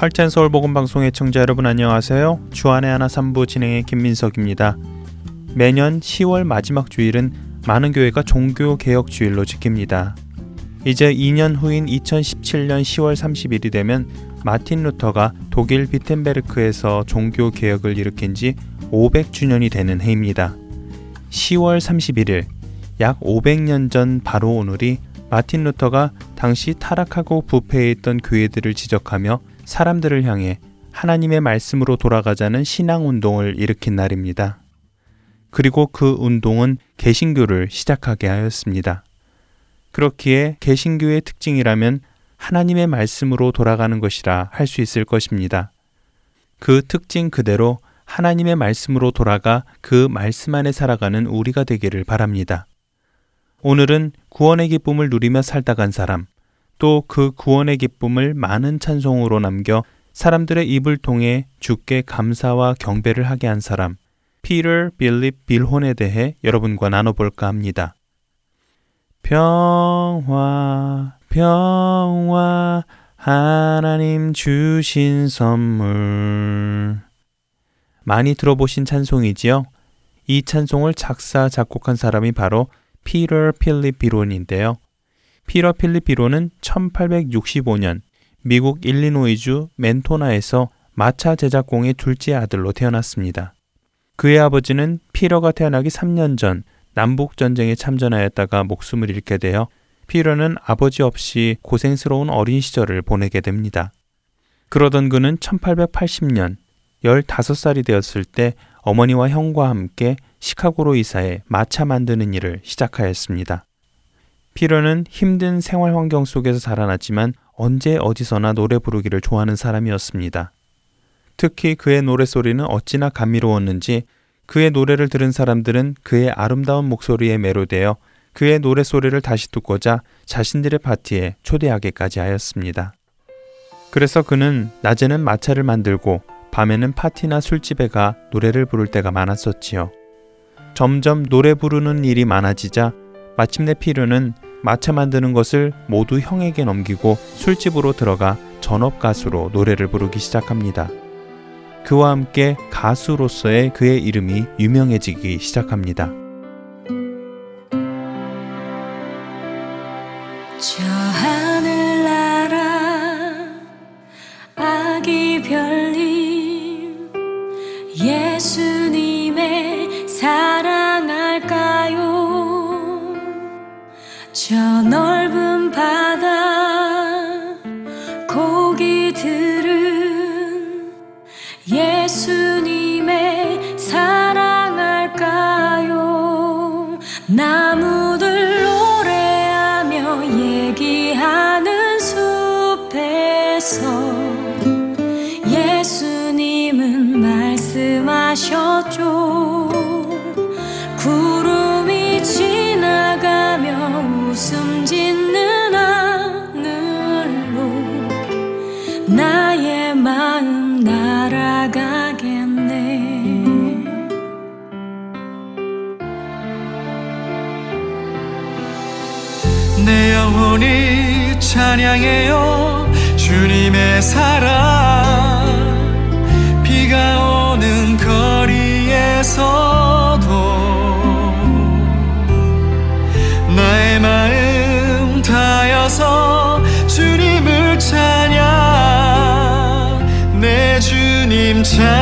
할텐 서울 복음 방송의 청자 여러분 안녕하세요. 주안의 하나 3부 진행의 김민석입니다. 매년 10월 마지막 주일은 많은 교회가 종교 개혁 주일로 지킵니다. 이제 2년 후인 2017년 10월 30일이 되면 마틴 루터가 독일 비텐베르크에서 종교 개혁을 일으킨 지 500주년이 되는 해입니다. 10월 31일 약 500년 전 바로 오늘이 마틴 루터가 당시 타락하고 부패해 있던 교회들을 지적하며 사람들을 향해 하나님의 말씀으로 돌아가자는 신앙 운동을 일으킨 날입니다. 그리고 그 운동은 개신교를 시작하게 하였습니다. 그렇기에 개신교의 특징이라면 하나님의 말씀으로 돌아가는 것이라 할 수 있을 것입니다. 그 특징 그대로 하나님의 말씀으로 돌아가 그 말씀 안에 살아가는 우리가 되기를 바랍니다. 오늘은 구원의 기쁨을 누리며 살다 간 사람, 또 그 구원의 기쁨을 많은 찬송으로 남겨 사람들의 입을 통해 주께 감사와 경배를 하게 한 사람, 피터 빌립 빌혼에 대해 여러분과 나눠볼까 합니다. 평화, 평화, 하나님 주신 선물. 많이 들어보신 찬송이지요? 이 찬송을 작사, 작곡한 사람이 바로 피터 필립 비론인데요. 필립 비론은 1865년 미국 일리노이주 멘토나에서 마차 제작공의 둘째 아들로 태어났습니다. 그의 아버지는 피러가 태어나기 3년 전 남북 전쟁에 참전하였다가 목숨을 잃게 되어 피러는 아버지 없이 고생스러운 어린 시절을 보내게 됩니다. 그러던 그는 1880년 15살이 되었을 때 어머니와 형과 함께 시카고로 이사해 마차 만드는 일을 시작하였습니다. 피러는 힘든 생활 환경 속에서 자라났지만 언제 어디서나 노래 부르기를 좋아하는 사람이었습니다. 특히 그의 노래소리는 어찌나 감미로웠는지 그의 노래를 들은 사람들은 그의 아름다운 목소리에 매료되어 그의 노래소리를 다시 듣고자 자신들의 파티에 초대하기까지 하였습니다. 그래서 그는 낮에는 마차를 만들고 밤에는 파티나 술집에 가 노래를 부를 때가 많았었지요. 점점 노래 부르는 일이 많아지자 마침내 피르는 마차 만드는 것을 모두 형에게 넘기고 술집으로 들어가 전업 가수로 노래를 부르기 시작합니다. 그와 함께 가수로서의 그의 이름이 유명해지기 시작합니다. 저 저 넓은 바다 영혼이 찬양해요. 주님의 사랑. 비가 오는 거리에서도 나의 마음 다여서 주님을 찬양. 내 주님 찬양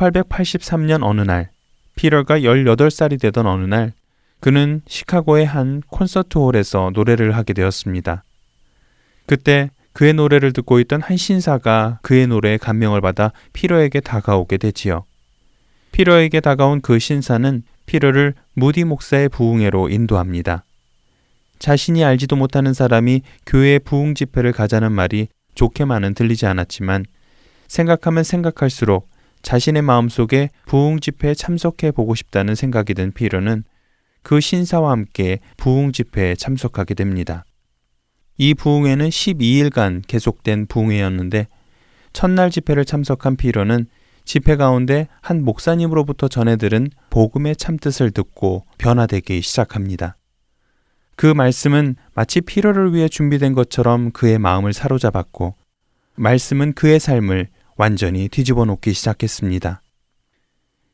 1883년 어느 날, 피러가 18살이 되던 어느 날, 그는 시카고의 한 콘서트홀에서 노래를 하게 되었습니다. 그때 그의 노래를 듣고 있던 한 신사가 그의 노래에 감명을 받아 피러에게 다가오게 되지요. 피러에게 다가온 그 신사는 피러를 무디 목사의 부흥회로 인도합니다. 자신이 알지도 못하는 사람이 교회 부흥 집회를 가자는 말이 좋게만은 들리지 않았지만 생각하면 생각할수록 자신의 마음속에 부흥 집회에 참석해 보고 싶다는 생각이 든 피러는 그 신사와 함께 부흥 집회에 참석하게 됩니다. 이 부흥회는 12일간 계속된 부흥회였는데 첫날 집회를 참석한 피러는 집회 가운데 한 목사님으로부터 전해 들은 복음의 참뜻을 듣고 변화되기 시작합니다. 그 말씀은 마치 피러를 위해 준비된 것처럼 그의 마음을 사로잡았고 말씀은 그의 삶을 완전히 뒤집어 놓기 시작했습니다.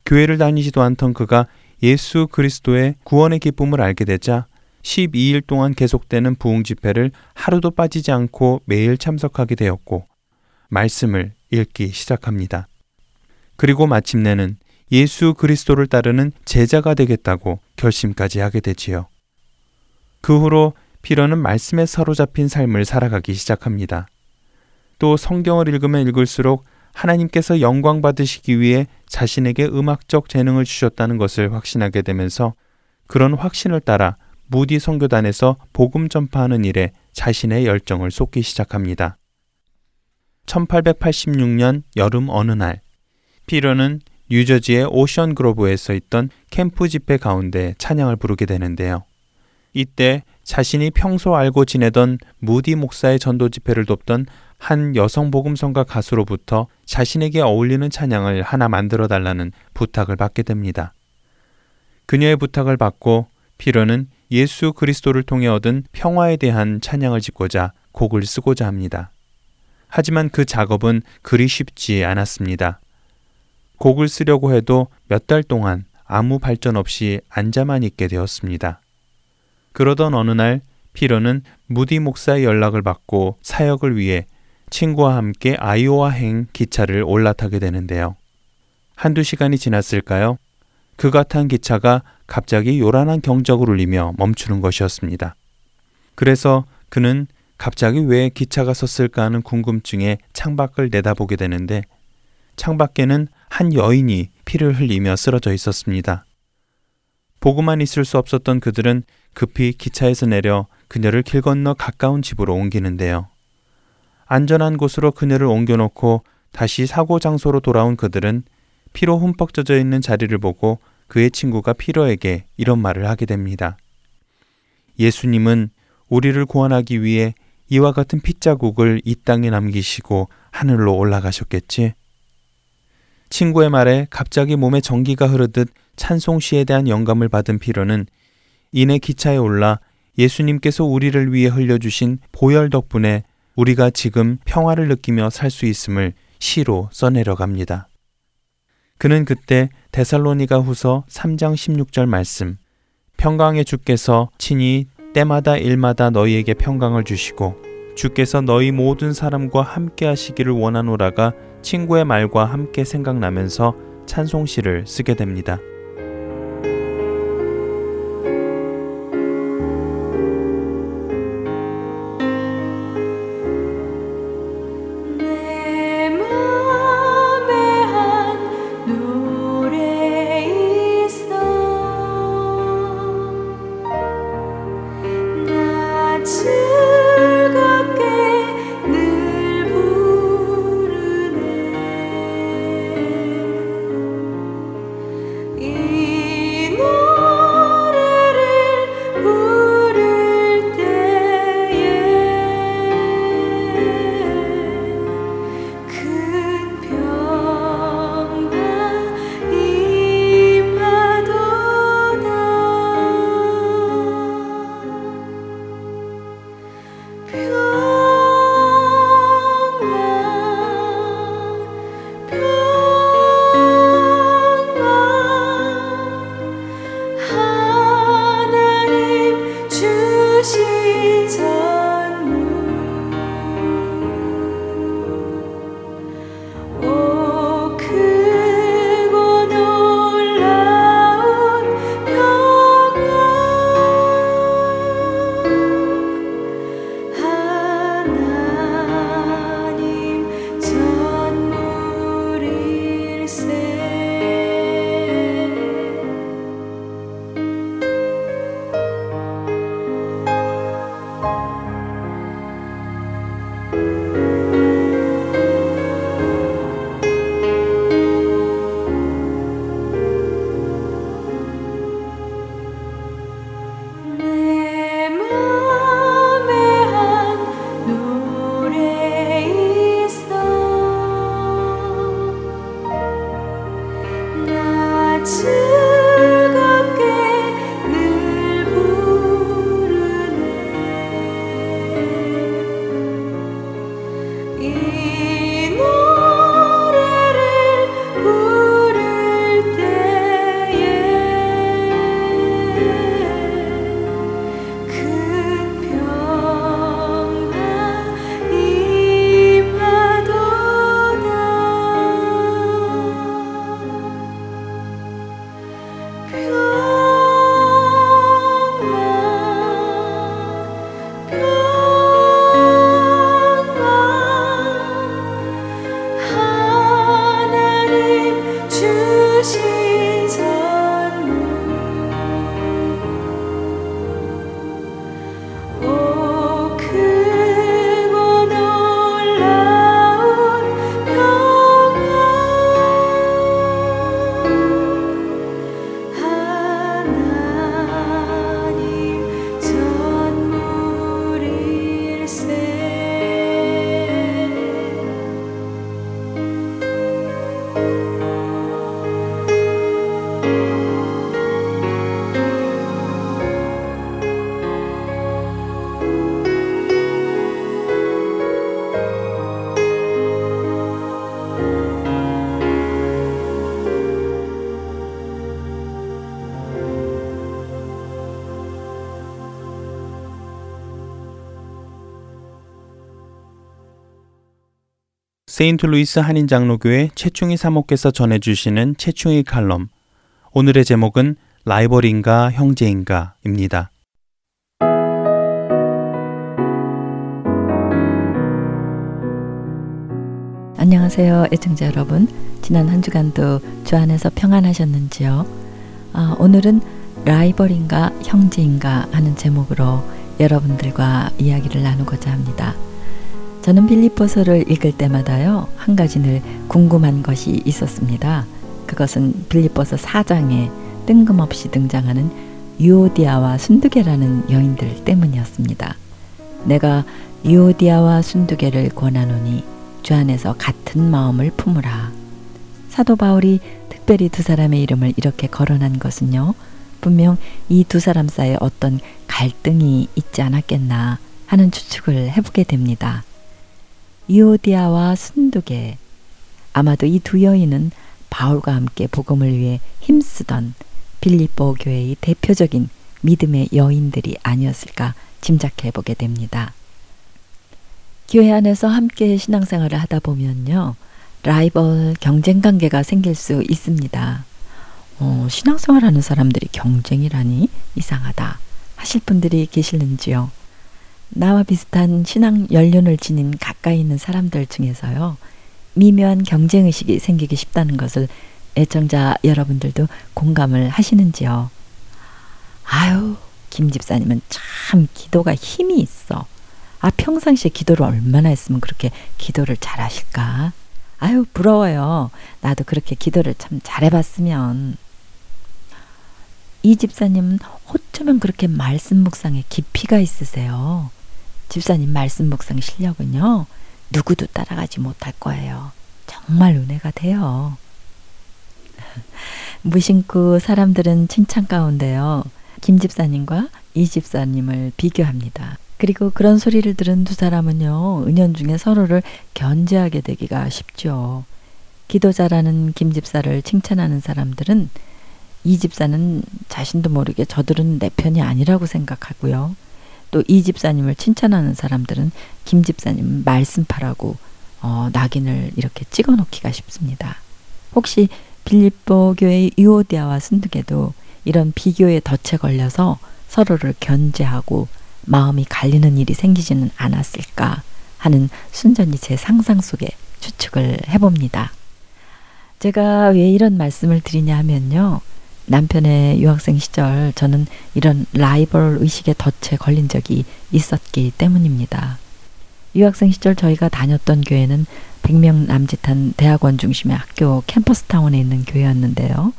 교회를 다니지도 않던 그가 예수 그리스도의 구원의 기쁨을 알게 되자 12일 동안 계속되는 부흥 집회를 하루도 빠지지 않고 매일 참석하게 되었고 말씀을 읽기 시작합니다. 그리고 마침내는 예수 그리스도를 따르는 제자가 되겠다고 결심까지 하게 되지요. 그 후로 피러는 말씀에 사로잡힌 삶을 살아가기 시작합니다. 또 성경을 읽으면 읽을수록 하나님께서 영광 받으시기 위해 자신에게 음악적 재능을 주셨다는 것을 확신하게 되면서 그런 확신을 따라 무디 선교단에서 복음 전파하는 일에 자신의 열정을 쏟기 시작합니다. 1886년 여름 어느 날 피러는 뉴저지의 오션 그로브에서 있던 캠프 집회 가운데 찬양을 부르게 되는데요. 이때 자신이 평소 알고 지내던 무디 목사의 전도 집회를 돕던 한 여성 복음성가 가수로부터 자신에게 어울리는 찬양을 하나 만들어 달라는 부탁을 받게 됩니다. 그녀의 부탁을 받고 피러는 예수 그리스도를 통해 얻은 평화에 대한 찬양을 짓고자 곡을 쓰고자 합니다. 하지만 그 작업은 그리 쉽지 않았습니다. 곡을 쓰려고 해도 몇 달 동안 아무 발전 없이 앉아만 있게 되었습니다. 그러던 어느 날 피러는 무디 목사의 연락을 받고 사역을 위해 친구와 함께 아이오와행 기차를 올라타게 되는데요. 한두 시간이 지났을까요? 그가 탄 기차가 갑자기 요란한 경적을 울리며 멈추는 것이었습니다. 그래서 그는 갑자기 왜 기차가 섰을까 하는 궁금증에 창밖을 내다보게 되는데 창밖에는 한 여인이 피를 흘리며 쓰러져 있었습니다. 보고만 있을 수 없었던 그들은 급히 기차에서 내려 그녀를 길 건너 가까운 집으로 옮기는데요. 안전한 곳으로 그녀를 옮겨놓고 다시 사고 장소로 돌아온 그들은 피로 흠뻑 젖어 있는 자리를 보고 그의 친구가 피로에게 이런 말을 하게 됩니다. 예수님은 우리를 구원하기 위해 이와 같은 핏자국을 이 땅에 남기시고 하늘로 올라가셨겠지? 친구의 말에 갑자기 몸에 전기가 흐르듯 찬송시에 대한 영감을 받은 피로는 이내 기차에 올라 예수님께서 우리를 위해 흘려주신 보혈 덕분에 우리가 지금 평화를 느끼며 살 수 있음을 시로 써내려 갑니다. 그는 그때 데살로니가 후서 3장 16절 말씀, 평강의 주께서 친히 때마다 일마다 너희에게 평강을 주시고 주께서 너희 모든 사람과 함께 하시기를 원하노라가 친구의 말과 함께 생각나면서 찬송시를 쓰게 됩니다. 세인트루이스 한인장로교회 최충희 목사께서 전해주시는 최충희 칼럼. 오늘의 제목은 라이벌인가 형제인가입니다. 안녕하세요, 애청자 여러분. 지난 한 주간도 주 안에서 평안하셨는지요? 아, 오늘은 라이벌인가 형제인가 하는 제목으로 여러분들과 이야기를 나누고자 합니다. 저는 빌립보서를 읽을 때마다요, 한 가지 늘 궁금한 것이 있었습니다. 그것은 빌립보서 4장에 뜬금없이 등장하는 유오디아와 순두계라는 여인들 때문이었습니다. 내가 유오디아와 순두계를 권하노니 주 안에서 같은 마음을 품으라. 사도 바울이 특별히 두 사람의 이름을 이렇게 거론한 것은요. 분명 이 두 사람 사이에 어떤 갈등이 있지 않았겠나 하는 추측을 해보게 됩니다. 이오디아와 순두계 아마도 이 두 여인은 바울과 함께 복음을 위해 힘쓰던 빌립보 교회의 대표적인 믿음의 여인들이 아니었을까 짐작해 보게 됩니다. 교회 안에서 함께 신앙생활을 하다 보면요. 라이벌 경쟁 관계가 생길 수 있습니다. 어, 신앙생활 하는 사람들이 경쟁이라니 이상하다 하실 분들이 계실는지요. 나와 비슷한 신앙 연륜을 지닌 가까이 있는 사람들 중에서요. 미묘한 경쟁의식이 생기기 쉽다는 것을 애청자 여러분들도 공감을 하시는지요. 아유, 김 집사님은 참 기도가 힘이 있어. 아, 평상시에 기도를 얼마나 했으면 그렇게 기도를 잘 하실까? 아유, 부러워요. 나도 그렇게 기도를 참 잘해봤으면. 이 집사님은 어쩌면 그렇게 말씀 묵상에 깊이가 있으세요. 집사님 말씀 묵상 실력은요, 누구도 따라가지 못할 거예요. 정말 은혜가 돼요. 무심코 사람들은 칭찬 가운데요. 김 집사님과 이 집사님을 비교합니다. 그리고 그런 소리를 들은 두 사람은요, 은연중에 서로를 견제하게 되기가 쉽죠. 기도자라는 김 집사를 칭찬하는 사람들은 이 집사는 자신도 모르게 저들은 내 편이 아니라고 생각하고요. 또 이 집사님을 칭찬하는 사람들은 김 집사님 말씀파라고 어, 낙인을 이렇게 찍어 놓기가 쉽습니다. 혹시 빌립보 교회 이오디아와 순두개도 이런 비교에 덫에 걸려서 서로를 견제하고 마음이 갈리는 일이 생기지는 않았을까 하는 순전히 제 상상 속에 추측을 해봅니다. 제가 왜 이런 말씀을 드리냐 하면요. 남편의 유학생 시절 저는 이런 라이벌 의식의 덫에 걸린 적이 있었기 때문입니다. 유학생 시절 저희가 다녔던 교회는 100명 남짓한 대학원 중심의 학교 캠퍼스 타운에 있는 교회였는데요.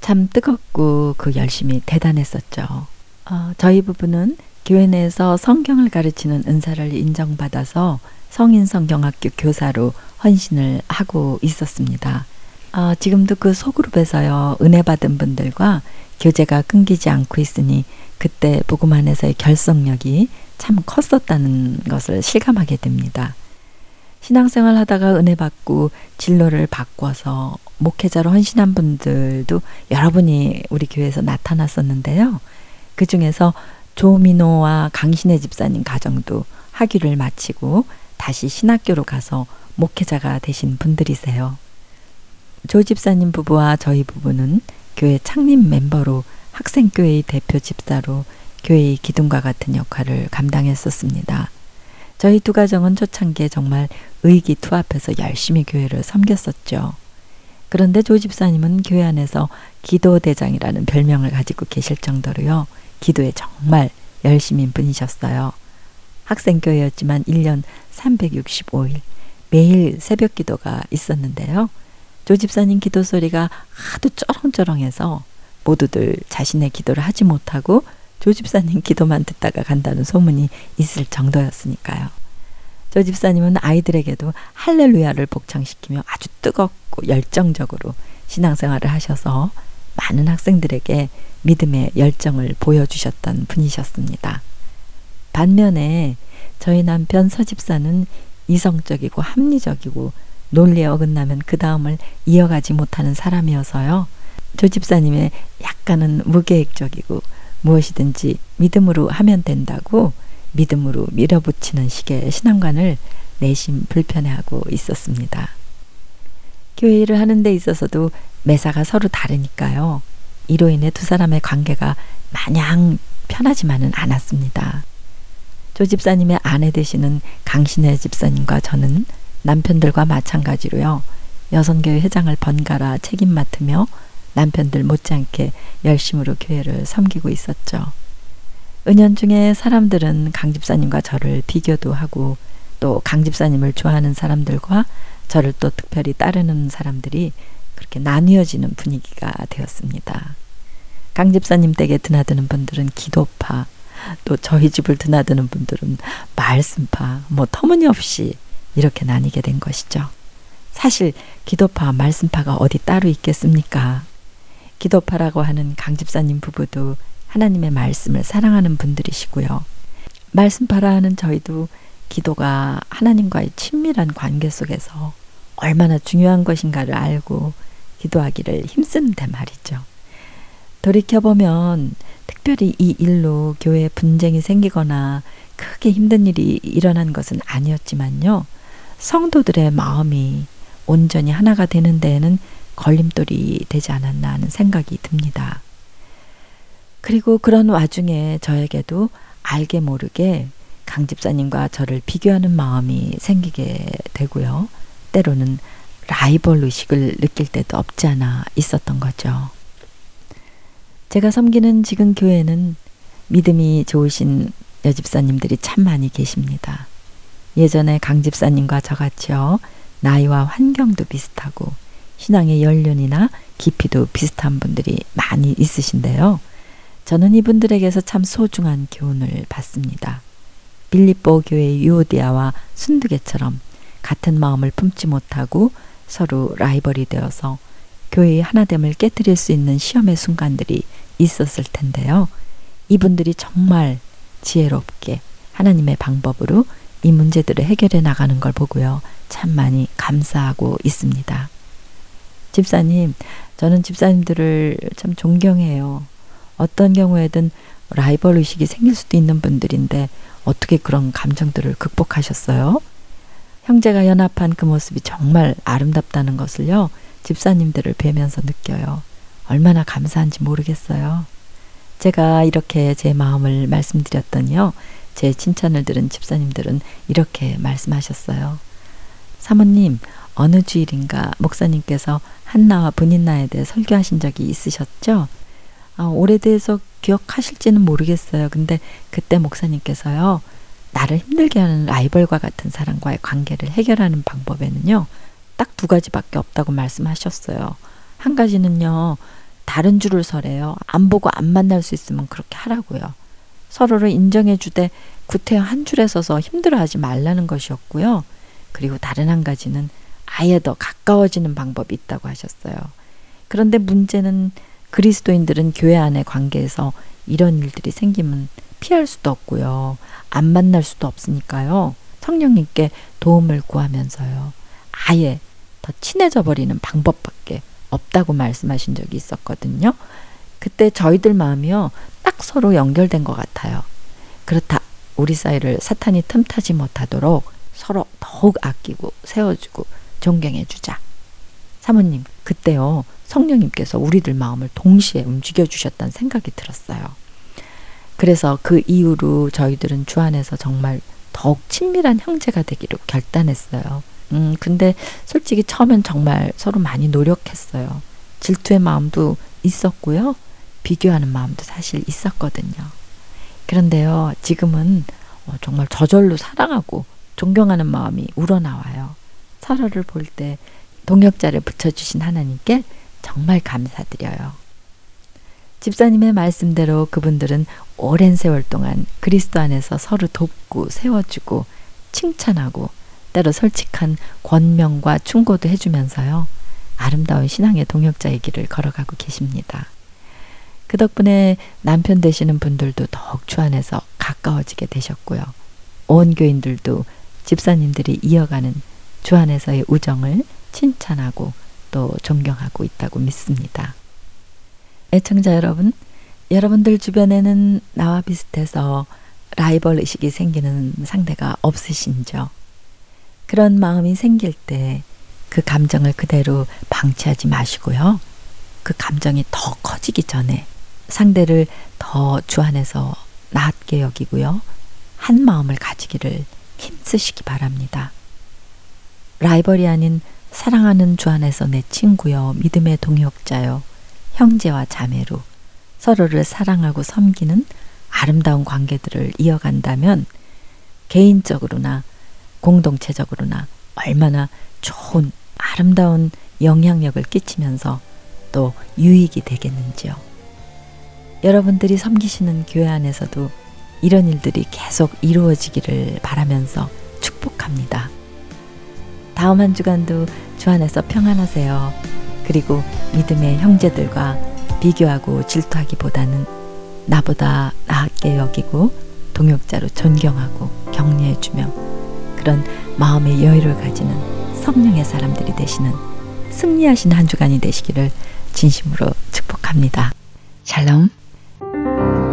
참 뜨겁고 그 열심이 대단했었죠. 어, 저희 부부는 교회 내에서 성경을 가르치는 은사를 인정받아서 성인 성경학교 교사로 헌신을 하고 있었습니다. 어, 지금도 그 소그룹에서요 은혜 받은 분들과 교제가 끊기지 않고 있으니 그때 복음 안에서의 결속력이 참 컸었다는 것을 실감하게 됩니다. 신앙생활 하다가 은혜 받고 진로를 바꿔서 목회자로 헌신한 분들도 여러분이 우리 교회에서 나타났었는데요. 그 중에서 조민호와 강신혜 집사님 가정도 학위를 마치고 다시 신학교로 가서 목회자가 되신 분들이세요. 조 집사님 부부와 저희 부부는 교회 창립 멤버로 학생교회의 대표 집사로 교회의 기둥과 같은 역할을 감당했었습니다. 저희 두 가정은 초창기에 정말 의기투합해서 열심히 교회를 섬겼었죠. 그런데 조 집사님은 교회 안에서 기도대장이라는 별명을 가지고 계실 정도로요. 기도에 정말 열심인 분이셨어요. 학생교회였지만 1년 365일 매일 새벽 기도가 있었는데요. 조 집사님 기도 소리가 하도 쩌렁쩌렁해서 모두들 자신의 기도를 하지 못하고 조 집사님 기도만 듣다가 간다는 소문이 있을 정도였으니까요. 조 집사님은 아이들에게도 할렐루야를 복창시키며 아주 뜨겁고 열정적으로 신앙생활을 하셔서 많은 학생들에게 믿음의 열정을 보여주셨던 분이셨습니다. 반면에 저희 남편 서집사는 이성적이고 합리적이고 논리에 어긋나면 그 다음을 이어가지 못하는 사람이어서요. 조 집사님의 약간은 무계획적이고 무엇이든지 믿음으로 하면 된다고 믿음으로 밀어붙이는 식의 신앙관을 내심 불편해하고 있었습니다. 교회 일을 하는 데 있어서도 매사가 서로 다르니까요. 이로 인해 두 사람의 관계가 마냥 편하지만은 않았습니다. 조 집사님의 아내 되시는 강신혜 집사님과 저는 남편들과 마찬가지로요. 여성교회 회장을 번갈아 책임 맡으며 남편들 못지않게 열심으로 교회를 섬기고 있었죠. 은연중에 사람들은 강 집사님과 저를 비교도 하고 또 강 집사님을 좋아하는 사람들과 저를 또 특별히 따르는 사람들이 그렇게 나뉘어지는 분위기가 되었습니다. 강 집사님 댁에 드나드는 분들은 기도파, 또 저희 집을 드나드는 분들은 말씀파, 뭐 터무니없이 이렇게 나뉘게 된 것이죠. 사실 기도파, 말씀파가 어디 따로 있겠습니까? 기도파라고 하는 강 집사님 부부도 하나님의 말씀을 사랑하는 분들이시고요. 말씀파라 하는 저희도 기도가 하나님과의 친밀한 관계 속에서 얼마나 중요한 것인가를 알고 기도하기를 힘쓰는데 말이죠. 돌이켜보면 특별히 이 일로 교회에 분쟁이 생기거나 크게 힘든 일이 일어난 것은 아니었지만요. 성도들의 마음이 온전히 하나가 되는 데에는 걸림돌이 되지 않았나 하는 생각이 듭니다. 그리고 그런 와중에 저에게도 알게 모르게 강 집사님과 저를 비교하는 마음이 생기게 되고요. 때로는 라이벌 의식을 느낄 때도 없지 않아 있었던 거죠. 제가 섬기는 지금 교회는 믿음이 좋으신 여집사님들이 참 많이 계십니다. 예전에 강 집사님과 저같이요. 나이와 환경도 비슷하고 신앙의 연륜이나 깊이도 비슷한 분들이 많이 있으신데요. 저는 이분들에게서 참 소중한 교훈을 받습니다. 빌립보 교회 유오디아와 순두개처럼 같은 마음을 품지 못하고 서로 라이벌이 되어서 교회의 하나됨을 깨뜨릴 수 있는 시험의 순간들이 있었을 텐데요. 이분들이 정말 지혜롭게 하나님의 방법으로 이 문제들을 해결해 나가는 걸 보고요. 참 많이 감사하고 있습니다. 집사님, 저는 집사님들을 참 존경해요. 어떤 경우에든 라이벌 의식이 생길 수도 있는 분들인데 어떻게 그런 감정들을 극복하셨어요? 형제가 연합한 그 모습이 정말 아름답다는 것을요, 집사님들을 뵈면서 느껴요. 얼마나 감사한지 모르겠어요. 제가 이렇게 제 마음을 말씀드렸더니요, 제 칭찬을 들은 집사님들은 이렇게 말씀하셨어요. 사모님, 어느 주일인가 목사님께서 한나와 분인나에 대해 설교하신 적이 있으셨죠? 아, 오래돼서 기억하실지는 모르겠어요. 근데 그때 목사님께서요, 나를 힘들게 하는 라이벌과 같은 사람과의 관계를 해결하는 방법에는요, 딱 두 가지밖에 없다고 말씀하셨어요. 한 가지는요, 다른 줄을 서래요. 안 보고 안 만날 수 있으면 그렇게 하라고요. 서로를 인정해 주되 구태여 한 줄에 서서 힘들어하지 말라는 것이었고요. 그리고 다른 한 가지는 아예 더 가까워지는 방법이 있다고 하셨어요. 그런데 문제는 그리스도인들은 교회 안의 관계에서 이런 일들이 생기면 피할 수도 없고요. 안 만날 수도 없으니까요. 성령님께 도움을 구하면서요. 아예 더 친해져 버리는 방법밖에 없다고 말씀하신 적이 있었거든요. 그때 저희들 마음이요. 딱 서로 연결된 것 같아요. 그렇다. 우리 사이를 사탄이 틈타지 못하도록 서로 더욱 아끼고 세워주고 존경해주자. 사모님, 그때요. 성령님께서 우리들 마음을 동시에 움직여 주셨다는 생각이 들었어요. 그래서 그 이후로 저희들은 주 안에서 정말 더욱 친밀한 형제가 되기로 결단했어요. 음, 근데 솔직히 처음엔 정말 서로 많이 노력했어요. 질투의 마음도 있었고요. 비교하는 마음도 사실 있었거든요. 그런데요, 지금은 어, 정말 저절로 사랑하고 존경하는 마음이 우러나와요. 서로를 볼 때 동역자를 붙여주신 하나님께 정말 감사드려요. 집사님의 말씀대로 그분들은 오랜 세월 동안 그리스도 안에서 서로 돕고 세워주고 칭찬하고 때로 솔직한 권명과 충고도 해주면서요. 아름다운 신앙의 동역자의 길을 걸어가고 계십니다. 그 덕분에 남편 되시는 분들도 더욱 주 안에서 가까워지게 되셨고요. 온 교인들도 집사님들이 이어가는 주 안에서의 우정을 칭찬하고 또 존경하고 있다고 믿습니다. 애청자 여러분, 여러분들 주변에는 나와 비슷해서 라이벌 의식이 생기는 상대가 없으신죠? 그런 마음이 생길 때 그 감정을 그대로 방치하지 마시고요. 그 감정이 더 커지기 전에 상대를 더 주 안에서 낮게 여기고요. 한 마음을 가지기를 힘쓰시기 바랍니다. 라이벌이 아닌 사랑하는 주 안에서 내 친구요, 믿음의 동역자요, 형제와 자매로 서로를 사랑하고 섬기는 아름다운 관계들을 이어간다면 개인적으로나 공동체적으로나 얼마나 좋은 아름다운 영향력을 끼치면서 또 유익이 되겠는지요. 여러분들이 섬기시는 교회 안에서도 이런 일들이 계속 이루어지기를 바라면서 축복합니다. 다음 한 주간도 주 안에서 평안하세요. 그리고 믿음의 형제들과 비교하고 질투하기보다는 나보다 나게 여기고 동역자로 존경하고 격려해주며 그런 마음의 여유를 가지는 성령의 사람들이 되시는 승리하신 한 주간이 되시기를 진심으로 축복합니다. 샬롬. 좋은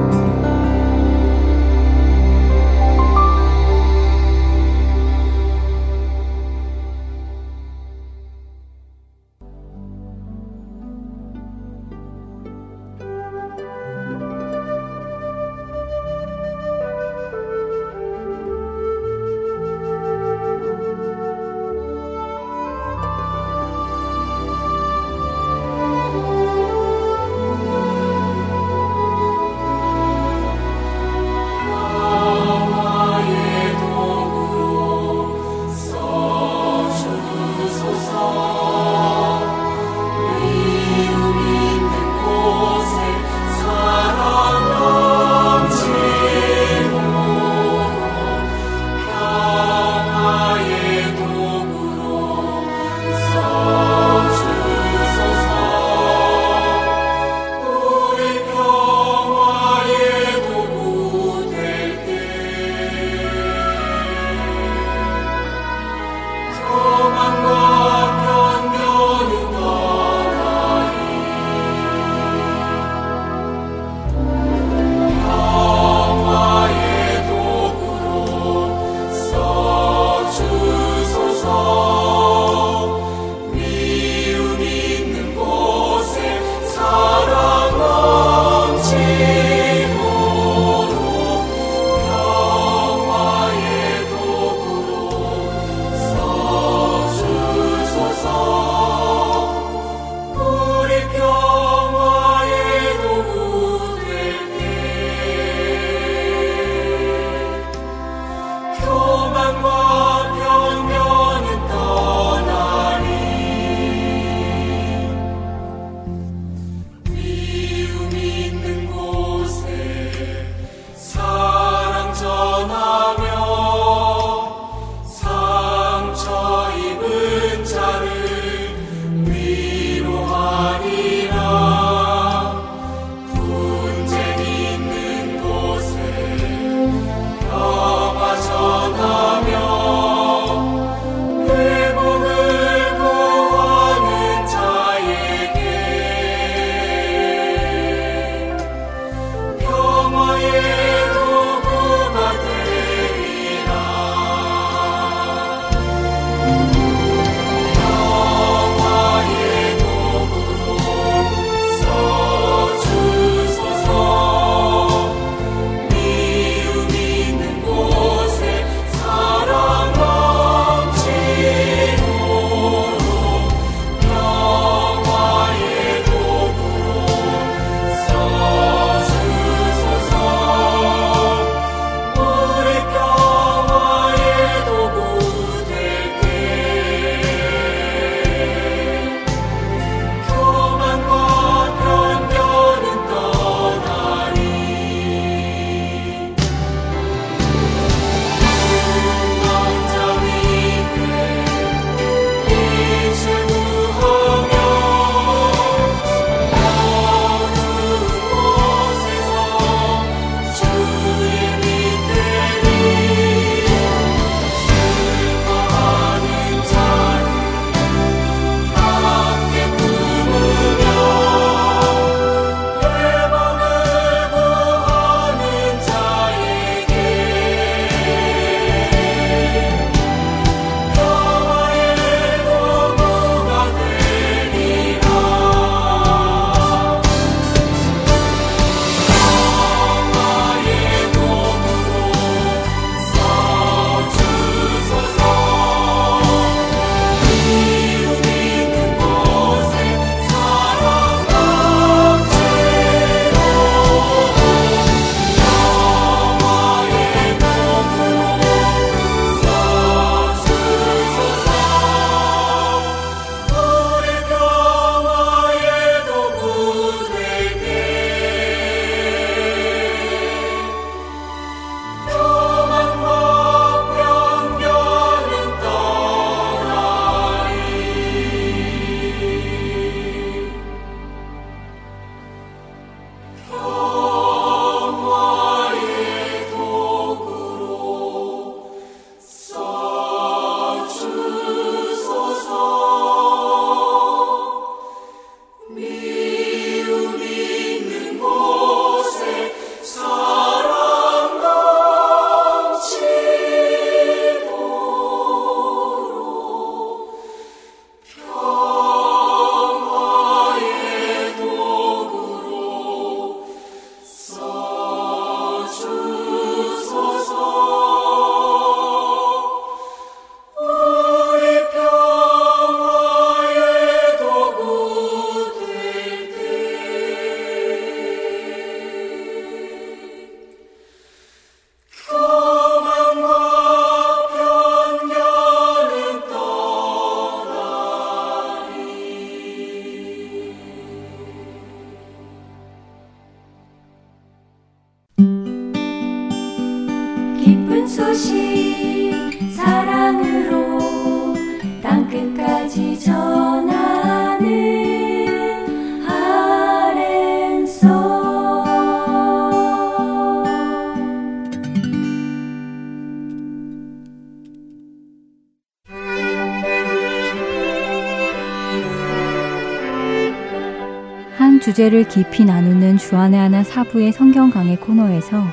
주제를 깊이 나누는 주안의 하나 사부의 성경 강의 코너에서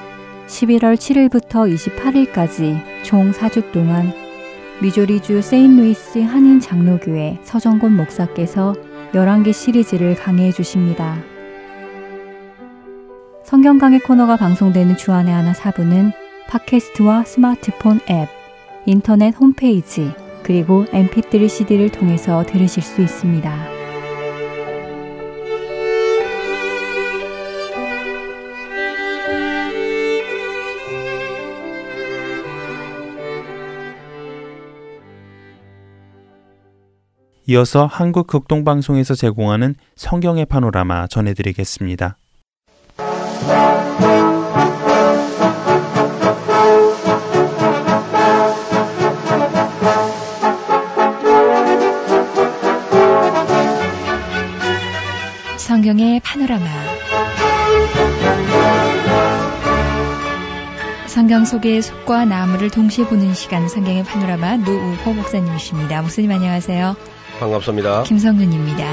11월 7일부터 28일까지 총 4주 동안 미조리주 세인루이스 한인 장로교회 서정곤 목사께서 11개 시리즈를 강해해 주십니다. 성경 강의 코너가 방송되는 주안의 하나 사부는 팟캐스트와 스마트폰 앱, 인터넷 홈페이지, 그리고 mp3 CD를 통해서 들으실 수 있습니다. 이어서 한국 극동방송에서 제공하는 성경의 파노라마 전해드리겠습니다. 성경의 파노라마. 성경 속의 숲과 나무를 동시에 보는 시간 성경의 파노라마 노우호 목사님이십니다. 목사님 안녕하세요. 반갑습니다. 김성근입니다.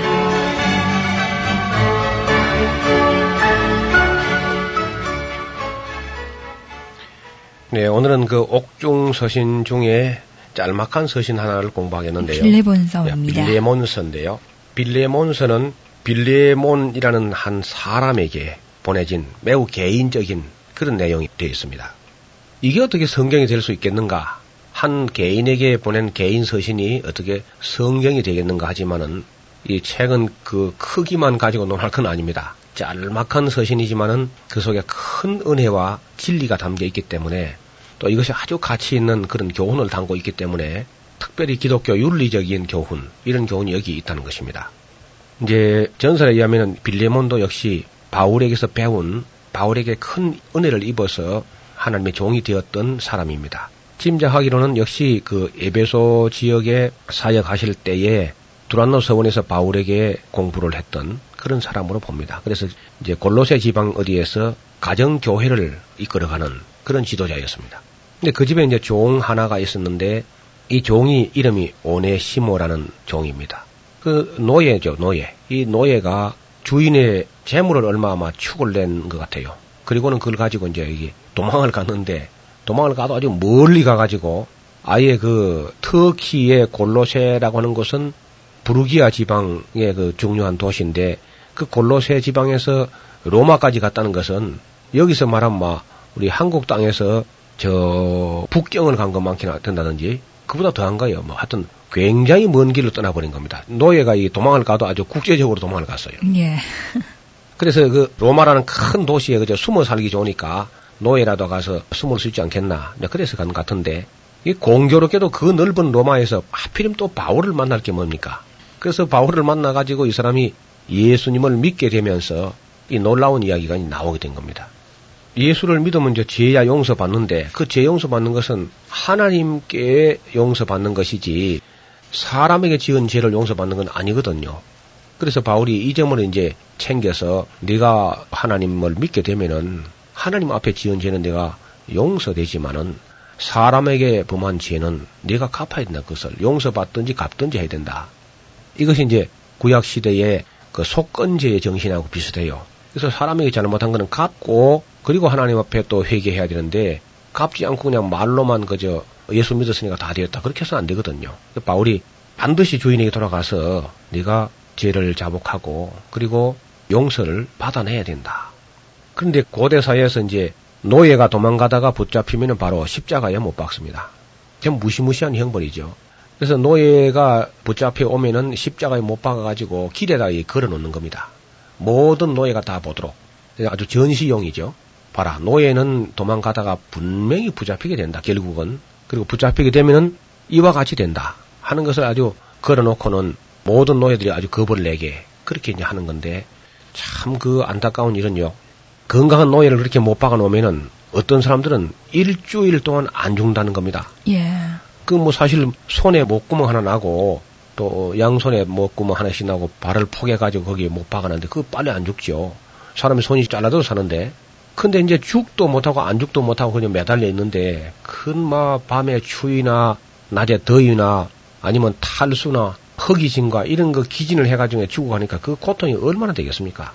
네, 오늘은 그 옥중 서신 중에 짤막한 서신 하나를 공부하겠는데요. 빌레본서입니다. 빌레몬서인데요. 빌레몬서는 빌레몬이라는 한 사람에게 보내진 매우 개인적인 그런 내용이 되어 있습니다. 이게 어떻게 성경이 될 수 있겠는가? 한 개인에게 보낸 개인 서신이 어떻게 성경이 되겠는가 하지만은 이 책은 그 크기만 가지고 논할 건 아닙니다. 짤막한 서신이지만은 그 속에 큰 은혜와 진리가 담겨 있기 때문에 또 이것이 아주 가치 있는 그런 교훈을 담고 있기 때문에 특별히 기독교 윤리적인 교훈 이런 교훈이 여기 있다는 것입니다. 이제 전설에 의하면 빌레몬도 역시 바울에게서 배운 바울에게 큰 은혜를 입어서 하나님의 종이 되었던 사람입니다. 짐작하기로는 역시 그 에베소 지역에 사역하실 때에 두란노 서원에서 바울에게 공부를 했던 그런 사람으로 봅니다. 그래서 이제 골로새 지방 어디에서 가정 교회를 이끌어가는 그런 지도자였습니다. 근데 그 집에 이제 종 하나가 있었는데 이 종이 이름이 오네시모라는 종입니다. 그 노예죠, 노예. 이 노예가 주인의 재물을 얼마 아마 축을 낸 것 같아요. 그리고는 그걸 가지고 이제 도망을 갔는데 도망을 가도 아주 멀리 가가지고 아예 그 터키의 골로세라고 하는 곳은 부르기아 지방의 그 중요한 도시인데 그 골로세 지방에서 로마까지 갔다는 것은 여기서 말하면 막 우리 한국 땅에서 저 북경을 간 것만큼이나 된다든지 그보다 더한 거예요. 뭐 하여튼 굉장히 먼 길로 떠나버린 겁니다. 노예가 이 도망을 가도 아주 국제적으로 도망을 갔어요. 예. 그래서 그 로마라는 큰 도시에 그저 숨어 살기 좋으니까 노예라도 가서 숨을 수 있지 않겠나. 그래서 간것 같은데 이 공교롭게도 그 넓은 로마에서 하필이면 또 바울을 만날 게 뭡니까? 그래서 바울을 만나 가지고 이 사람이 예수님을 믿게 되면서 이 놀라운 이야기가 나오게 된 겁니다. 예수를 믿으면 이제 죄야 용서받는데 그 죄 용서받는 것은 하나님께 용서받는 것이지 사람에게 지은 죄를 용서받는 건 아니거든요. 그래서 바울이 이 점을 이제 챙겨서 네가 하나님을 믿게 되면은 하나님 앞에 지은 죄는 내가 용서되지만은 사람에게 범한 죄는 네가 갚아야 된다. 그것을 용서받든지 갚든지 해야 된다. 이것이 이제 구약 시대의 그 속건제의 정신하고 비슷해요. 그래서 사람에게 잘못한 거는 갚고 그리고 하나님 앞에 또 회개해야 되는데 갚지 않고 그냥 말로만 그저 예수 믿었으니까 다 되었다. 그렇게 해서는 안 되거든요. 바울이 반드시 주인에게 돌아가서 네가 죄를 자복하고 그리고 용서를 받아내야 된다. 그런데 고대 사회에서 이제 노예가 도망가다가 붙잡히면 바로 십자가에 못 박습니다. 참 무시무시한 형벌이죠. 그래서 노예가 붙잡혀 오면은 십자가에 못 박아가지고 길에다 걸어 놓는 겁니다. 모든 노예가 다 보도록. 아주 전시용이죠. 봐라, 노예는 도망가다가 분명히 붙잡히게 된다, 결국은. 그리고 붙잡히게 되면은 이와 같이 된다. 하는 것을 아주 걸어 놓고는 모든 노예들이 아주 겁을 내게 그렇게 이제 하는 건데 참 그 안타까운 일은요. 건강한 노예를 그렇게 못 박아 놓으면은 어떤 사람들은 일주일 동안 안 죽는다는 겁니다. 예. 그 뭐 사실 손에 목구멍 하나 나고 또 양손에 목구멍 하나씩 나고 발을 포개가지고 거기에 못 박아놨는데 그거 빨리 안 죽죠. 사람이 손이 잘라도 사는데. 근데 이제 죽도 못하고 안 죽도 못하고 그냥 매달려 있는데 큰마 밤에 추위나 낮에 더위나 아니면 탈수나 허기짐과 이런 거 기진을 해가지고 죽어가니까 그 고통이 얼마나 되겠습니까?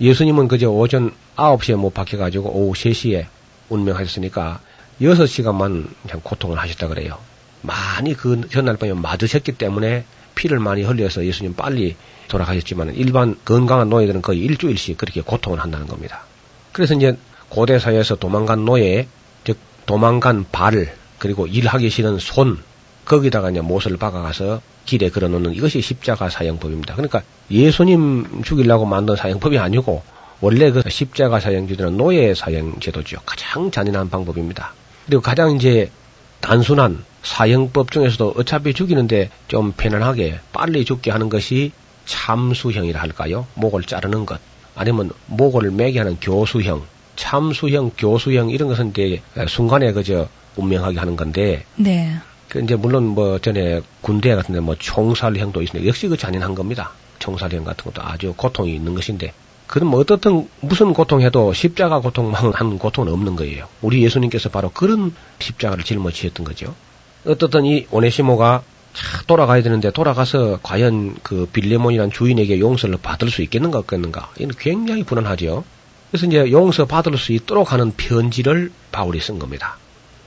예수님은 그저 오전 9시에 못 박혀가지고 오후 3시에 운명하셨으니까 6시간만 그냥 고통을 하셨다 그래요. 많이 그 전날 밤에 맞으셨기 때문에 피를 많이 흘려서 예수님 빨리 돌아가셨지만 일반 건강한 노예들은 거의 일주일씩 그렇게 고통을 한다는 겁니다. 그래서 이제 고대 사회에서 도망간 노예, 즉 도망간 발 그리고 일하기 싫은 손 거기다가 이제 못을 박아가서 길에 걸어놓는 이것이 십자가 사형법입니다. 그러니까 예수님 죽이려고 만든 사형법이 아니고 원래 그 십자가 사형제도는 노예 사형제도죠. 가장 잔인한 방법입니다. 그리고 가장 이제 단순한 사형법 중에서도 어차피 죽이는데 좀 편안하게 빨리 죽게 하는 것이 참수형이라 할까요? 목을 자르는 것. 아니면 목을 매게 하는 교수형, 참수형, 교수형 이런 것은 이제 순간에 그저 운명하게 하는 건데 네. 그 이제 물론 뭐 전에 군대 같은데 뭐 총살형도 있는데 역시 그 잔인한 겁니다. 총살형 같은 것도 아주 고통이 있는 것인데 그럼 뭐 어떻든 무슨 고통해도 십자가 고통만 한 고통은 없는 거예요. 우리 예수님께서 바로 그런 십자가를 짊어지셨던 거죠. 어떻든 이 오네시모가 차 돌아가야 되는데 돌아가서 과연 그 빌레몬이란 주인에게 용서를 받을 수 있겠는가 없겠는가 이는 굉장히 불안하죠. 그래서 이제 용서 받을 수 있도록 하는 편지를 바울이 쓴 겁니다.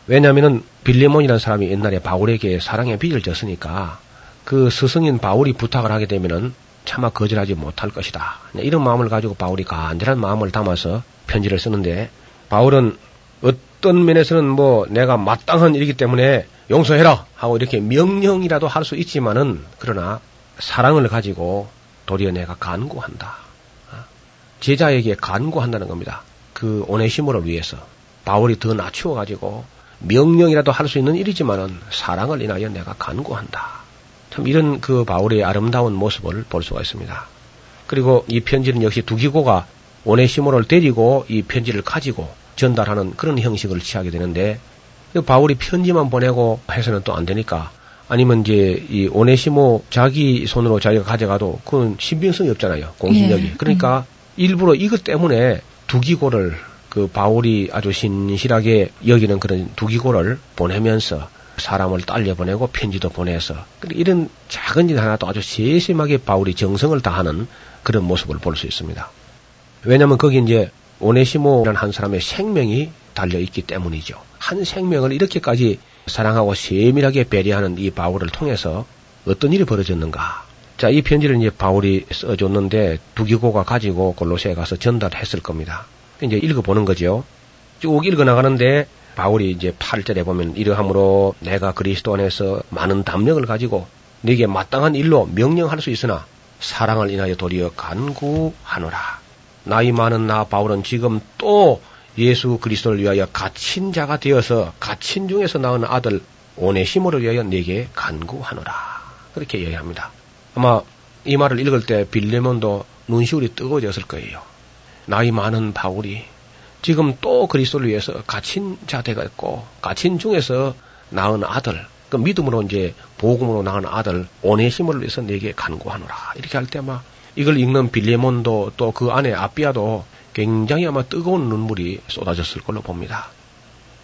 왜냐하면은 빌레몬이라는 사람이 옛날에 바울에게 사랑의 빚을 졌으니까 그 스승인 바울이 부탁을 하게 되면은 차마 거절하지 못할 것이다. 이런 마음을 가지고 바울이 간절한 마음을 담아서 편지를 쓰는데 바울은 어떤 면에서는 뭐 내가 마땅한 일이기 때문에 용서해라 하고 이렇게 명령이라도 할 수 있지만은 그러나 사랑을 가지고 도리어 내가 간구한다. 제자에게 간구한다는 겁니다. 그 오네시모를 위해서 바울이 더 낮추어 가지고 명령이라도 할 수 있는 일이지만은 사랑을 인하여 내가 간구한다. 참 이런 그 바울의 아름다운 모습을 볼 수가 있습니다. 그리고 이 편지는 역시 두기고가 오네시모를 데리고 이 편지를 가지고 전달하는 그런 형식을 취하게 되는데 바울이 편지만 보내고 해서는 또 안 되니까 아니면 이제 이 오네시모 자기 손으로 자기가 가져가도 그건 신빙성이 없잖아요. 공신력이. 예. 그러니까 일부러 이것 때문에 두기고를 그 바울이 아주 신실하게 여기는 그런 두기고를 보내면서 사람을 딸려 보내고 편지도 보내서 이런 작은 일 하나도 아주 세심하게 바울이 정성을 다하는 그런 모습을 볼 수 있습니다. 왜냐하면 거기 이제 오네시모라는 한 사람의 생명이 달려 있기 때문이죠. 한 생명을 이렇게까지 사랑하고 세밀하게 배려하는 이 바울을 통해서 어떤 일이 벌어졌는가? 자, 이 편지를 이제 바울이 써줬는데 두기고가 가지고 골로새에 가서 전달했을 겁니다. 이제 읽어보는 거죠. 쭉 읽어 나가는데 바울이 이제 8절에 보면 이러함으로 내가 그리스도 안에서 많은 담력을 가지고 네게 마땅한 일로 명령할 수 있으나 사랑을 인하여 도리어 간구하노라. 나이 많은 나 바울은 지금 또 예수 그리스도를 위하여 갇힌 자가 되어서 갇힌 중에서 낳은 아들 오네시모를 위하여 네게 간구하노라. 그렇게 이야기합니다. 아마 이 말을 읽을 때 빌레몬도 눈시울이 뜨거워졌을 거예요. 나이 많은 바울이 지금 또 그리스도를 위해서 갇힌 자 되었고 갇힌 중에서 낳은 아들 그 믿음으로 이제 복음으로 낳은 아들 오네시모를 위해서 내게 간구하노라 이렇게 할 때 아마 이걸 읽는 빌레몬도 또 그 안에 아비아도 굉장히 아마 뜨거운 눈물이 쏟아졌을 걸로 봅니다.